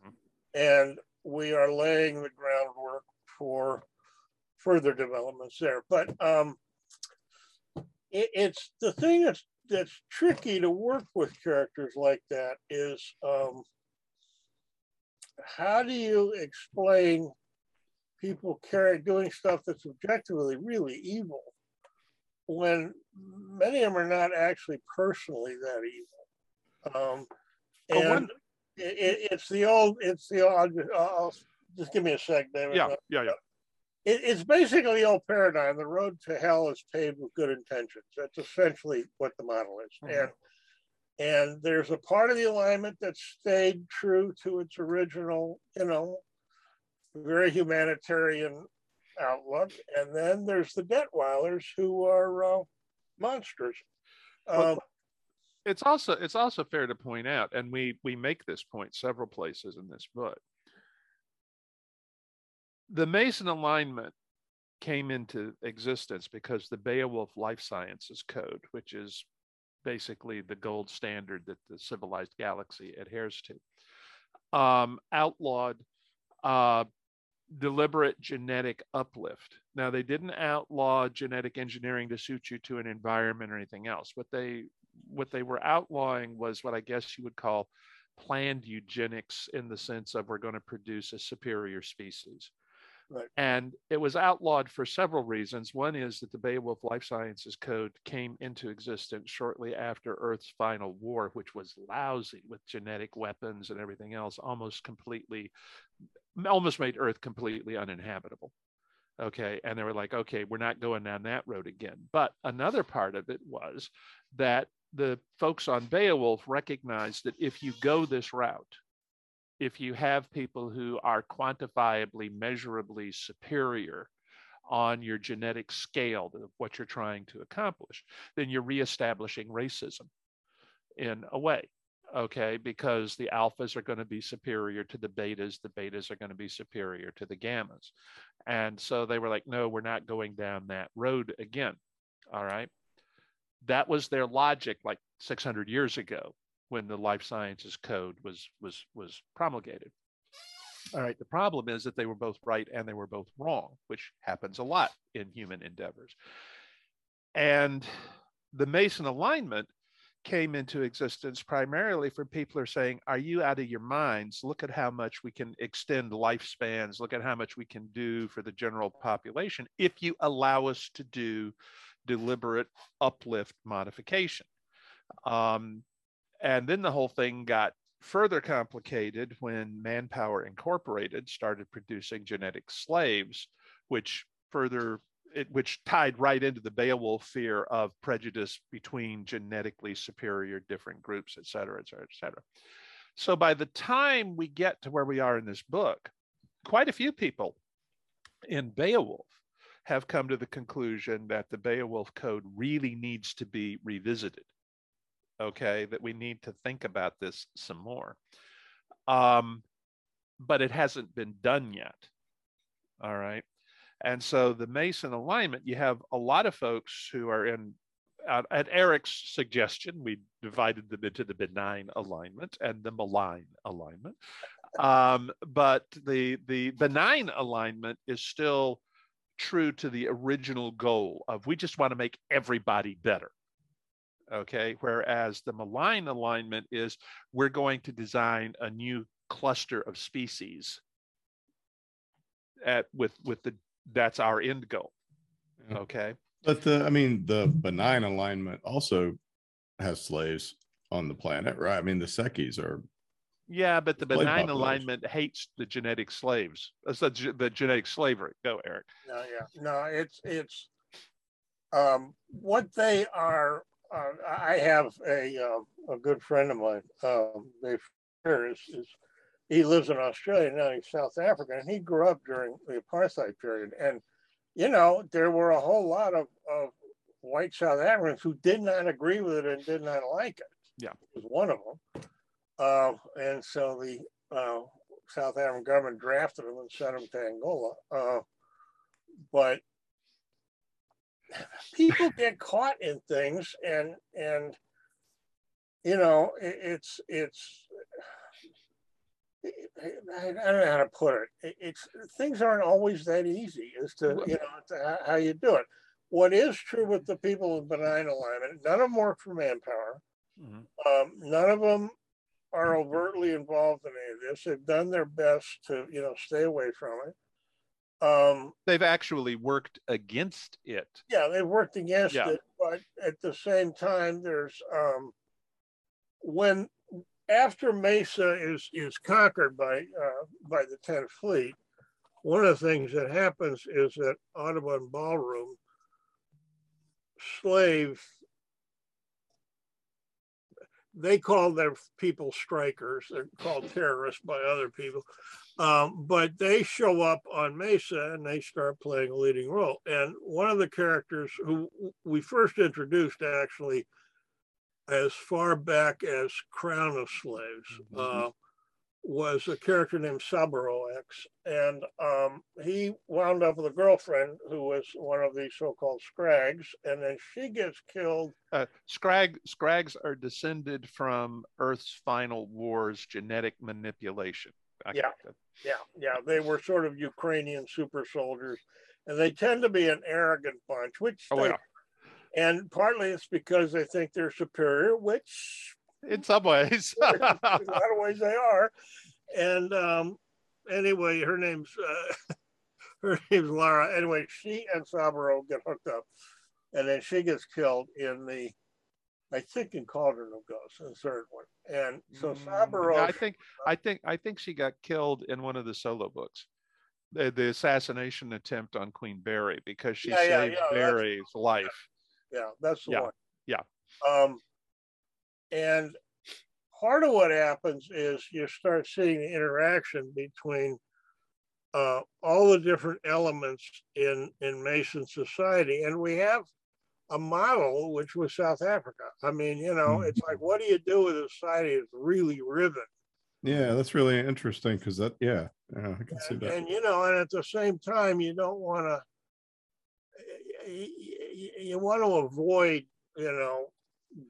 Mm-hmm. And we are laying the groundwork for further developments there. But um, it, it's the thing that's that's tricky to work with characters like that is um, how do you explain people carry doing stuff that's objectively really evil when many of them are not actually personally that evil um, and it, it's the old, it's the old, I'll, just give me a sec, David. Yeah, yeah, yeah. It, it's basically the old paradigm. The road to hell is paved with good intentions. That's essentially what the model is. Mm-hmm. And and there's a part of the alignment that stayed true to its original, you know, very humanitarian outlook. And then there's the Detweilers who are uh, monsters. Um, it's also it's also fair to point out, and we we make this point several places in this book. The Mesan alignment came into existence because the Beowulf Life Sciences Code, which is basically the gold standard that the civilized galaxy adheres to, um, outlawed uh, deliberate genetic uplift. Now, they didn't outlaw genetic engineering to suit you to an environment or anything else. What they what they were outlawing was what I guess you would call planned eugenics in the sense of we're going to produce a superior species. Right. And it was outlawed for several reasons. One is that the Beowulf Life Sciences Code came into existence shortly after Earth's final war, which was lousy with genetic weapons and everything else, almost completely, almost made Earth completely uninhabitable. Okay. And they were like, okay, we're not going down that road again. But another part of it was that the folks on Beowulf recognize that if you go this route, if you have people who are quantifiably, measurably superior on your genetic scale of what you're trying to accomplish, then you're reestablishing racism in a way. Okay, because the alphas are going to be superior to the betas, the betas are going to be superior to the gammas. And so they were like, no, we're not going down that road again. All right. That was their logic like 600 years ago when the life sciences code was was was promulgated. All right, the problem is that they were both right and they were both wrong, which happens a lot in human endeavors. And the Mesan alignment came into existence primarily for people are saying, Are you out of your minds? Look at how much we can extend lifespans. Look at how much we can do for the general population if you allow us to do deliberate uplift modification. Um, and then the whole thing got further complicated when Manpower Incorporated started producing genetic slaves, which further it, which tied right into the Beowulf fear of prejudice between genetically superior different groups, et cetera, et cetera, et cetera. So by the time we get to where we are in this book, quite a few people in Beowulf have come to the conclusion that the Beowulf Code really needs to be revisited okay, that we need to think about this some more. Um, but it hasn't been done yet. All right. And so the Mesan alignment, you have a lot of folks who are in, uh, at Eric's suggestion, we divided them into the benign alignment and the malign alignment. Um, but the, the benign alignment is still true to the original goal of we just want to make everybody better. Okay? Whereas the malign alignment is we're going to design a new cluster of species at with with the that's our end goal. Okay? But the i mean the benign alignment also has slaves on the planet right? I mean the seccies are yeah but the benign alignment hates the genetic slaves that's the, the genetic slavery go eric no yeah no it's it's um what they are uh, I have a uh, a good friend of mine. Um, Dave is, is he lives in Australia now. He's South African, and he grew up during the apartheid period. And you know, there were a whole lot of, of white South Africans who did not agree with it and did not like it. Yeah, was one of them. Uh, and so the uh, South African government drafted him and sent him to Angola. Uh, but people get caught in things and and you know it, it's it's I, don't know how to put it. It's things aren't always that easy as to you know to how you do it. What is true with the people with benign alignment, none of them work for manpower. Mm-hmm. Um, none of them are overtly involved in any of this. They've done their best to you know stay away from it. Um, they've actually worked against it. Yeah, they've worked against yeah. it, but at the same time, there's um, when after Mesa is is conquered by uh, by the Tenth Fleet, one of the things that happens is that Audubon Ballroom slave they call their people strikers. They're called terrorists by other people. Um, but they show up on Mesa and they start playing a leading role. And one of the characters who we first introduced actually as far back as Crown of Slaves mm-hmm. uh, was a character named Saburo X. And um, he wound up with a girlfriend who was one of the so called Scrags. And then she gets killed. Uh, Scrag, Scrags are descended from Earth's final war's genetic manipulation. I yeah, yeah, yeah. They were sort of Ukrainian super soldiers, and they tend to be an arrogant bunch, which oh, they, yeah. and partly it's because they think they're superior, which in some ways, in a lot of ways they are. And um, anyway, her name's uh, her name's Lara. Anyway, she and Saburo get hooked up, and then she gets killed in the I think in Cauldron of Ghosts, the third one. And so mm, Saburo. I think I think I think she got killed in one of the solo books. The, the assassination attempt on Queen Berry because she yeah, saved yeah, yeah, Berry's life. Yeah, that's the yeah, one. Yeah. Um, and part of what happens is you start seeing the interaction between uh, all the different elements in, in Mesan society. And we have a model, which was South Africa. I mean, you know, it's like, what do you do with a society that's really riven? Yeah, that's really interesting because that, yeah, yeah, I can and, see that. And, you know, and at the same time, you don't want to, you, you want to avoid, you know,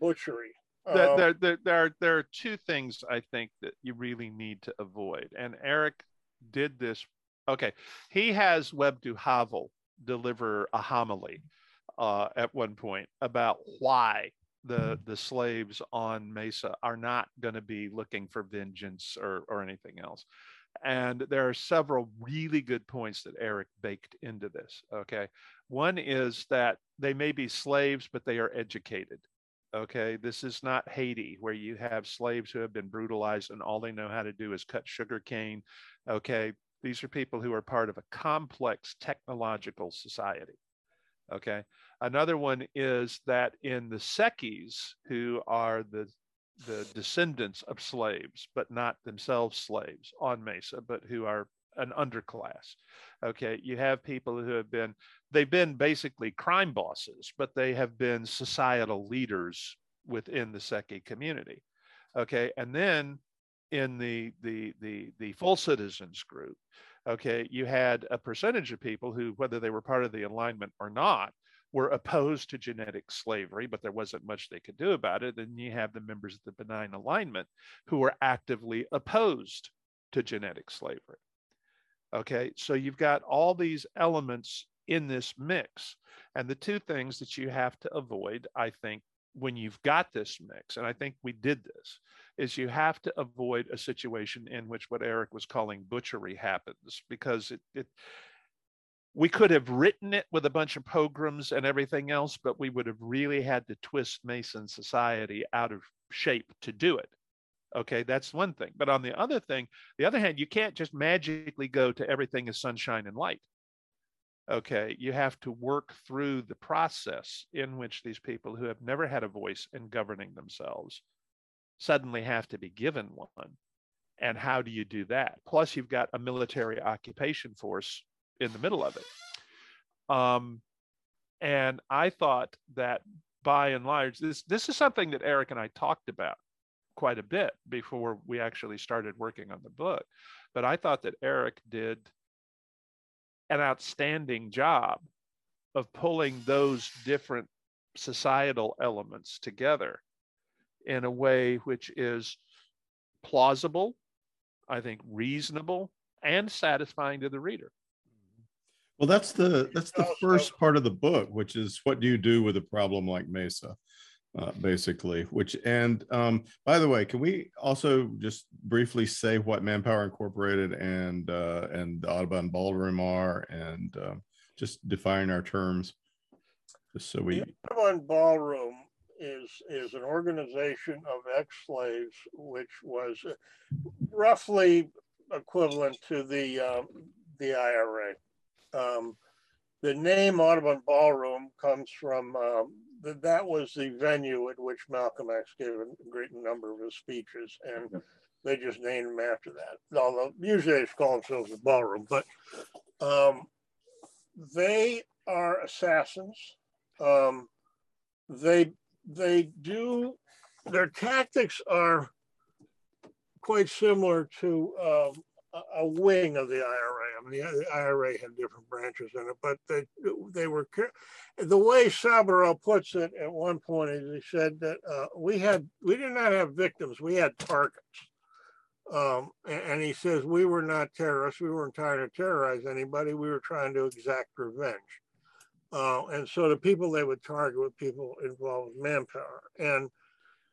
butchery. There, um, there, there, there, are, there are two things I think that you really need to avoid. And Eric did this. Okay. He has Web Du Havel deliver a homily uh, at one point about why the the slaves on Mesa are not going to be looking for vengeance or or anything else. And there are several really good points that Eric baked into this. Okay. One is that they may be slaves, but they are educated. Okay. This is not Haiti, where you have slaves who have been brutalized and all they know how to do is cut sugar cane. Okay. These are people who are part of a complex technological society. Okay. Another one is that in the Seccies, who are the the descendants of slaves, but not themselves slaves on Mesa, but who are an underclass. Okay, you have people who have been they've been basically crime bosses, but they have been societal leaders within the Seccy community. Okay, and then in the the the the full citizens group, okay, you had a percentage of people who, whether they were part of the alignment or not, were opposed to genetic slavery, but there wasn't much they could do about it. And you have the members of the benign alignment who were actively opposed to genetic slavery. Okay, so you've got all these elements in this mix. And the two things that you have to avoid, I think, when you've got this mix, and I think we did this, is you have to avoid a situation in which what Eric was calling butchery happens because it, it we could have written it with a bunch of pogroms and everything else, but we would have really had to twist Mesan society out of shape to do it. Okay, that's one thing. But on the other thing, the other hand, you can't just magically go to everything is sunshine and light. Okay, you have to work through the process in which these people who have never had a voice in governing themselves suddenly have to be given one. And how do you do that? Plus, you've got a military occupation force in the middle of it. Um, and I thought that by and large, this this is something that Eric and I talked about quite a bit before we actually started working on the book. But I thought that Eric did an outstanding job of pulling those different societal elements together in a way which is plausible, I think reasonable, and satisfying to the reader. Well, that's the that's the first part of the book, which is what do you do with a problem like Mesa, uh, basically. Which and um, by the way, can we also just briefly say what Manpower Incorporated and uh, and Audubon Ballroom are, and uh, just define our terms, just so we. The Audubon Ballroom is is an organization of ex-slaves, which was roughly equivalent to the um, the IRA. Um, the name Audubon Ballroom comes from um, the, that was the venue at which Malcolm X gave a great number of his speeches, and they just named him after that. Although usually they call themselves the Ballroom, but um, they are assassins. Um, they they do their tactics are quite similar to um, a wing of the IRA. I mean, the IRA had different branches in it, but they they were the way Saburo puts it at one point is he said that uh, we had we did not have victims, we had targets. Um, and, he says we were not terrorists, we weren't trying to terrorize anybody, we were trying to exact revenge. Uh, and so the people they would target were people involved with manpower. And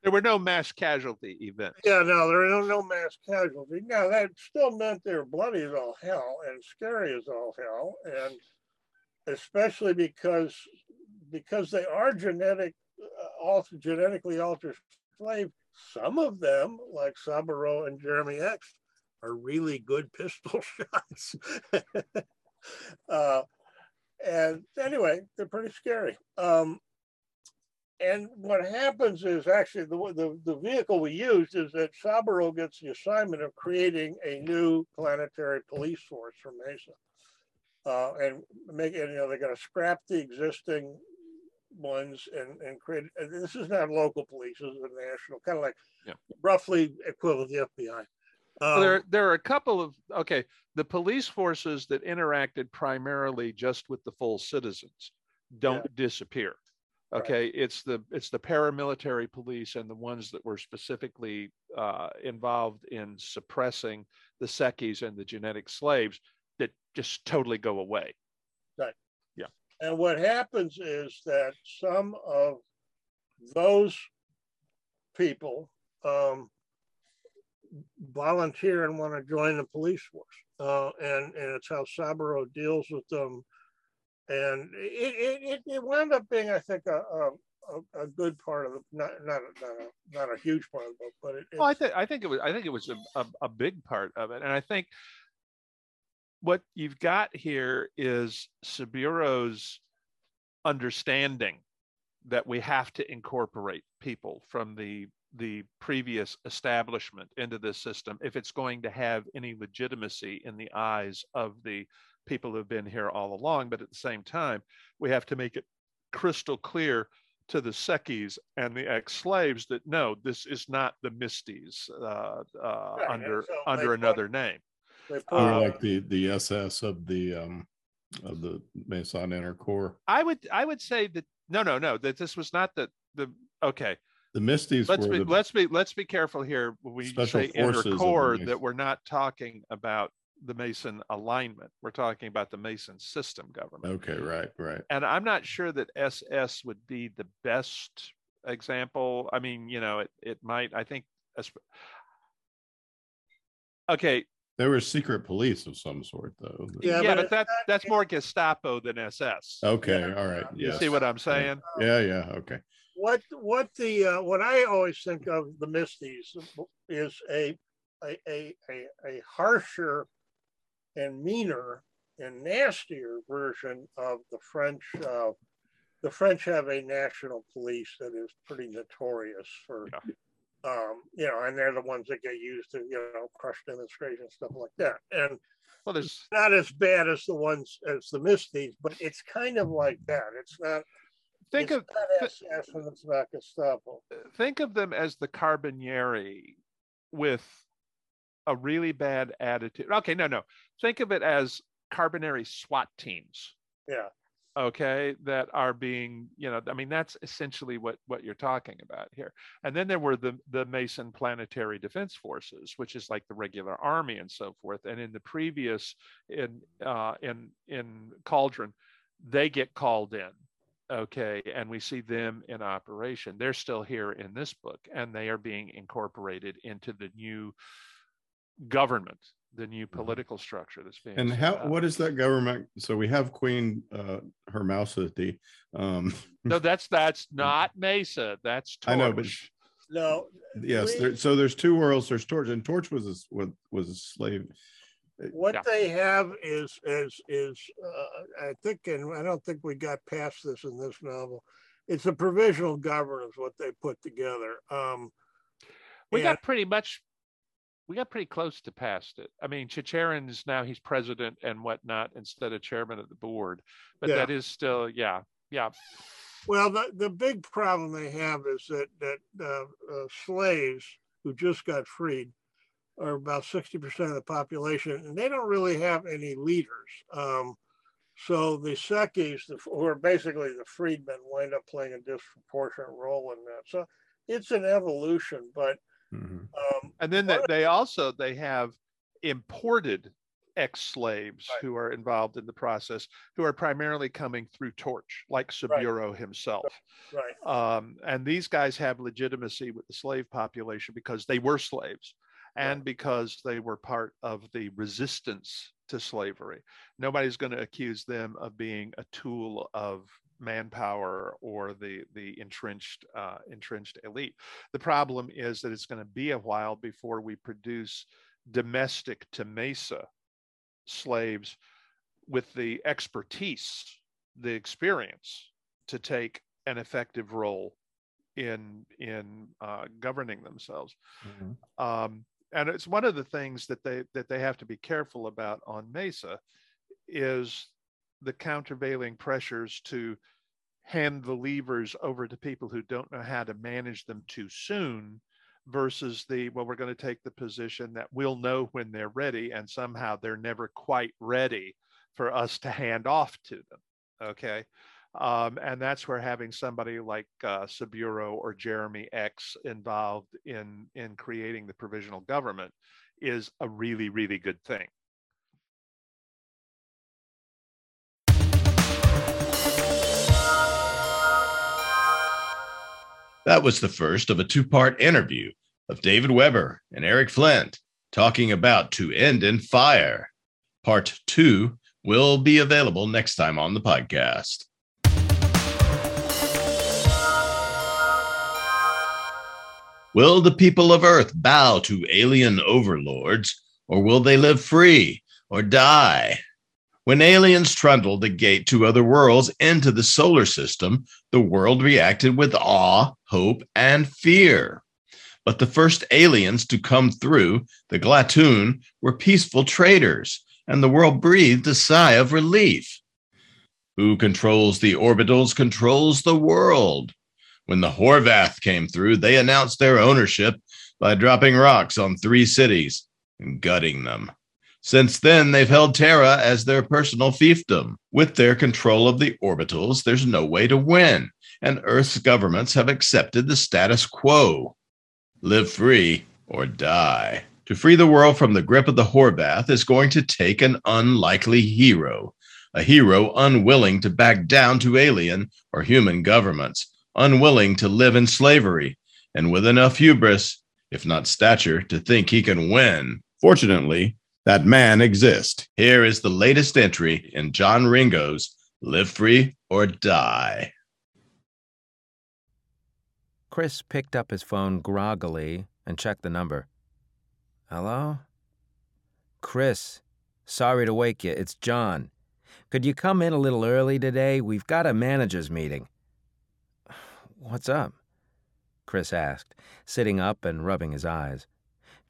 there were no mass casualty events. Yeah, no, there were no, mass casualty. Now that still meant they were bloody as all hell and scary as all hell, and especially because because they are genetic, uh, alter, genetically altered slave. Some of them, like Saburo and Jeremy X, are really good pistol shots. uh, and anyway, they're pretty scary. Um, and what happens is actually the, the, the vehicle we used is that Saburo gets the assignment of creating a new planetary police force for Mesa. Uh, and make it, you know, they're going to scrap the existing ones and, and create, and this is not local police, this is a national, kind of like yeah. roughly equivalent to the FBI. Um, there, there are a couple of okay. The police forces that interacted primarily just with the full citizens don't yeah. disappear. Okay, right. it's the it's the paramilitary police and the ones that were specifically uh, involved in suppressing the Seccies and the genetic slaves that just totally go away. Right. Yeah. And what happens is that some of those people um, volunteer and want to join the police force. Uh, and, and it's how Saburo deals with them. And it, it, it wound up being, I think, a, a, a good part of the not not not a, not a huge part of the book, but it, well, I think I think it was I think it was a, a, a big part of it, and I think what you've got here is Saburo's understanding that we have to incorporate people from the the previous establishment into this system if it's going to have any legitimacy in the eyes of the people who've been here all along. But at the same time, we have to make it crystal clear to the Seccies and the ex-slaves that no, this is not the Misties uh, uh, right, under so under another put, name. Or like the the SS of the um, of the Mesan Inner Core. I would I would say that no no no that this was not the the okay the Misties. Let's be the let's be let's be careful here when we say inner core that we're not talking about the Mesan alignment. We're talking about the Mesan system government. Okay, right, right. And I'm not sure that SS would be the best example. I mean, you know, it it might. I think. Okay. There was secret police of some sort, though. Yeah, yeah but, but that that's more Gestapo than SS. Okay, yeah. all right. You see what I'm saying? Yeah, yeah. Okay what what the uh, what I always think of the Misties is a a, a, a, a harsher and meaner and nastier version of the French. Uh, the French have a national police that is pretty notorious for, yeah. um, you know, and they're the ones that get used to, you know, crush demonstrations, stuff like that. And well, there's not as bad as the ones as the Misties, but it's kind of like that. It's not think of think of them as the Carabinieri with a really bad attitude. Okay, no, no. Think of it as Carabinieri SWAT teams. Yeah. Okay, that are being, you know, I mean, that's essentially what what you're talking about here. And then there were the the Mesan Planetary Defense Forces, which is like the regular army and so forth. And in the previous in uh, in in Cauldron, they get called in okay and we see them in operation they're still here in this book and they are being incorporated into the new government the new mm-hmm. political structure that's being and how up. what is that government so we have queen uh hermausity um no that's that's not mesa that's torch. i know but no yes there, so there's two worlds there's torch and torch was a was a slave what yeah. they have is is is uh, I think, and I don't think we got past this in this novel. It's a provisional governance what they put together. Um, we and, got pretty much, we got pretty close to past it. I mean, Chicherin is now he's president and whatnot instead of chairman of the board, but yeah. that is still, yeah, yeah. Well, the, the big problem they have is that that uh, uh, slaves who just got freed are about 60% of the population, and they don't really have any leaders. Um, so the Seccies, who are basically the freedmen, wind up playing a disproportionate role in that. So it's an evolution, but mm-hmm. um, and then they, they also they have imported ex-slaves right. who are involved in the process who are primarily coming through torch like saburo right. himself right um, and these guys have legitimacy with the slave population because they were slaves and because they were part of the resistance to slavery. Nobody's going to accuse them of being a tool of manpower or the the entrenched uh, entrenched elite. The problem is that it's going to be a while before we produce domestic to Mesa slaves with the expertise, the experience to take an effective role in in uh, governing themselves. Mm-hmm. Um, and it's one of the things that they that they have to be careful about on Mesa is the countervailing pressures to hand the levers over to people who don't know how to manage them too soon versus the well we're going to take the position that we'll know when they're ready and somehow they're never quite ready for us to hand off to them okay? Um, and that's where having somebody like uh, Saburo or Jeremy X involved in in creating the provisional government is a really really good thing That was the first of a two part interview of David Weber and Eric Flint talking about To End in Fire. Part two will be available next time on the podcast. Will the people of Earth bow to alien overlords, or will they live free or die? When aliens trundled the gate to other worlds into the solar system, the world reacted with awe, hope, and fear. But the first aliens to come through, the Glatun, were peaceful traders, and the world breathed a sigh of relief. Who controls the orbitals controls the world. When the Horvath came through, they announced their ownership by dropping rocks on three cities and gutting them. Since then, they've held Terra as their personal fiefdom. With their control of the orbitals, there's no way to win, and Earth's governments have accepted the status quo live free or die. To free the world from the grip of the Horvath is going to take an unlikely hero, a hero unwilling to back down to alien or human governments, unwilling to live in slavery, and with enough hubris, if not stature, to think he can win. Fortunately, that man exists. Here is the latest entry in John Ringo's Live Free or Die. Chris picked up his phone groggily and checked the number. Hello? Chris, sorry to wake you. It's John. Could you come in a little early today? We've got a manager's meeting. What's up? Chris asked, sitting up and rubbing his eyes.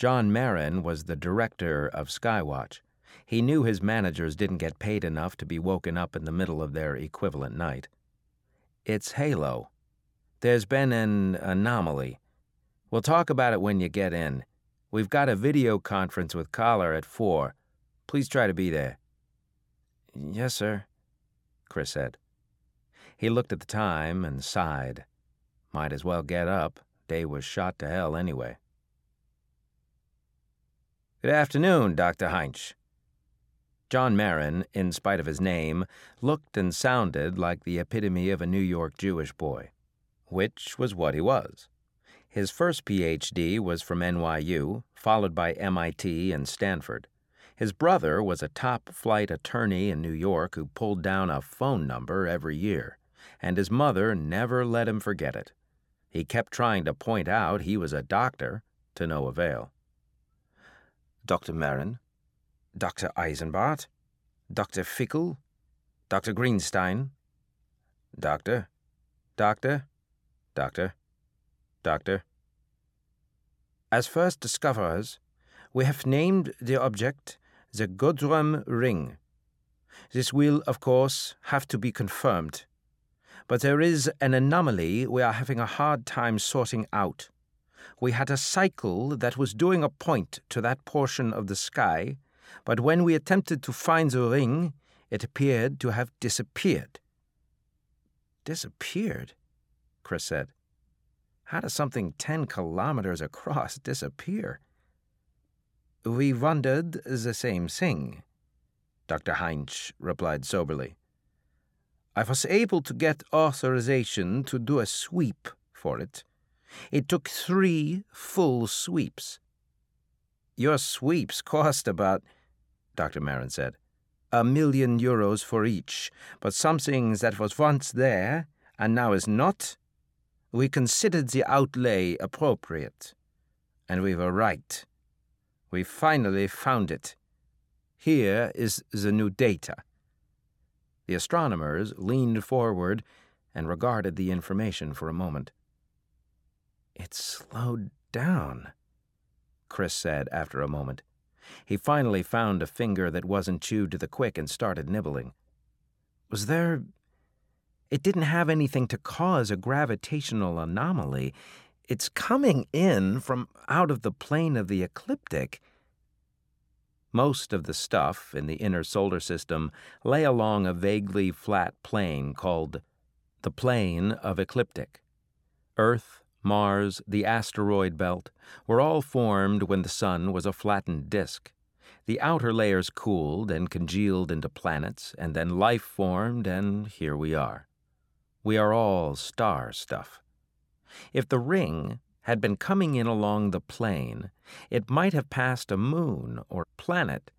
John Marin was the director of Skywatch. He knew his managers didn't get paid enough to be woken up in the middle of their equivalent night. It's Halo. There's been an anomaly. We'll talk about it when you get in. We've got a video conference with Collar at 4. Please try to be there. Yes, sir, Chris said. He looked at the time and sighed. Might as well get up. Day was shot to hell anyway. Good afternoon, Dr. Heinsch. John Marin, in spite of his name, looked and sounded like the epitome of a New York Jewish boy, which was what he was. His first PhD was from NYU, followed by MIT and Stanford. His brother was a top flight attorney in New York who pulled down a phone number every year, and his mother never let him forget it. He kept trying to point out he was a doctor, to no avail. Dr. Marin, Dr. Eisenbart, Dr. Fickel, Dr. Greenstein, Doctor, Doctor, Doctor, Doctor. As first discoverers, we have named the object the Godrum Ring. This will, of course, have to be confirmed, but there is an anomaly we are having a hard time sorting out we had a cycle that was doing a point to that portion of the sky, but when we attempted to find the ring, it appeared to have disappeared. Disappeared? Chris said. How does something ten kilometers across disappear? We wondered the same thing, Dr. Heinz replied soberly. I was able to get authorization to do a sweep for it it took three full sweeps. Your sweeps cost about, Dr. Marin said, a million euros for each, but something that was once there and now is not, we considered the outlay appropriate. And we were right. We finally found it. Here is the new data. The astronomers leaned forward and regarded the information for a moment. It slowed down, Chris said after a moment. He finally found a finger that wasn't chewed to the quick and started nibbling. Was there. It didn't have anything to cause a gravitational anomaly. It's coming in from out of the plane of the ecliptic. Most of the stuff in the inner solar system lay along a vaguely flat plane called the plane of ecliptic. Earth, Mars, the asteroid belt were all formed when the sun was a flattened disk. The outer layers cooled and congealed into planets, and then life formed, and here we are. We are all star stuff. If the ring had been coming in along the plane, it might have passed a moon or planet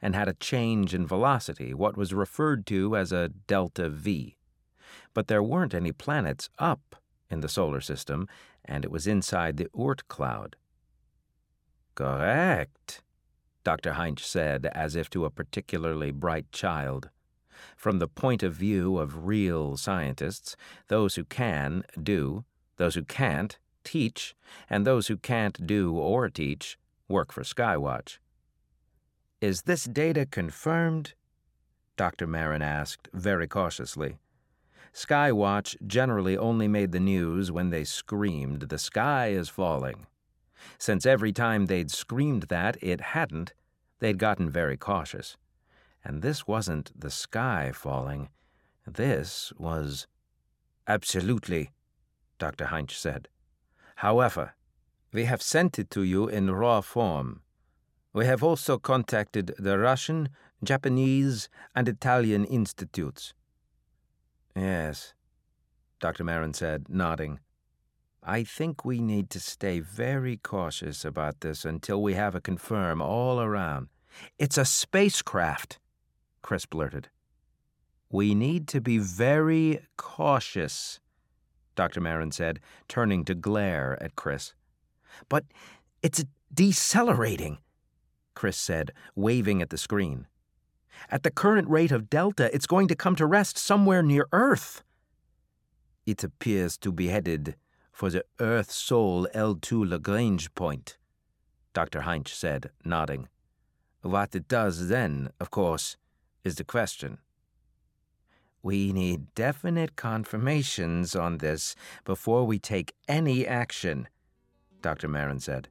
and had a change in velocity, what was referred to as a delta V. But there weren't any planets up in the solar system, and it was inside the Oort cloud. Correct, Dr. Heinz said, as if to a particularly bright child. From the point of view of real scientists, those who can do, those who can't teach, and those who can't do or teach work for Skywatch. Is this data confirmed? Dr. Marin asked, very cautiously. Skywatch generally only made the news when they screamed, The sky is falling. Since every time they'd screamed that it hadn't, they'd gotten very cautious. And this wasn't the sky falling. This was. Absolutely, Dr. Heinz said. However, we have sent it to you in raw form. We have also contacted the Russian, Japanese, and Italian institutes. Yes, Dr. Marin said, nodding. I think we need to stay very cautious about this until we have a confirm all around. It's a spacecraft, Chris blurted. We need to be very cautious, Dr. Marin said, turning to glare at Chris. But it's decelerating, Chris said, waving at the screen. At the current rate of delta, it's going to come to rest somewhere near Earth. It appears to be headed for the Earth Sol L2 Lagrange point, Dr. Heinz said, nodding. What it does then, of course, is the question. We need definite confirmations on this before we take any action, Dr. Marin said.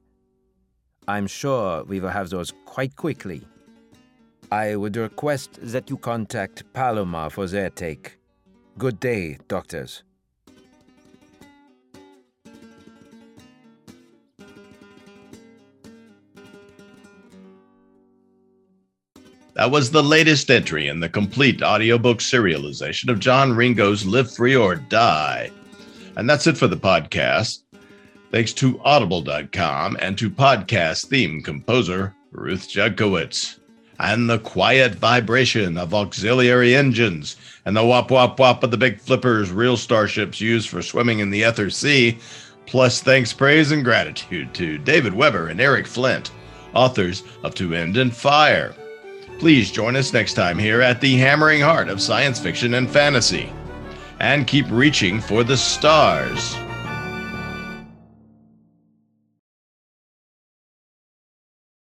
I'm sure we will have those quite quickly. I would request that you contact Palomar for their take. Good day, doctors. That was the latest entry in the complete audiobook serialization of John Ringo's Live Free or Die. And that's it for the podcast. Thanks to audible.com and to podcast theme composer Ruth Judkowitz. And the quiet vibration of auxiliary engines and the wop wop wop of the big flippers real starships used for swimming in the ether sea. Plus, thanks, praise, and gratitude to David Weber and Eric Flint, authors of To End in Fire. Please join us next time here at the hammering heart of science fiction and fantasy. And keep reaching for the stars.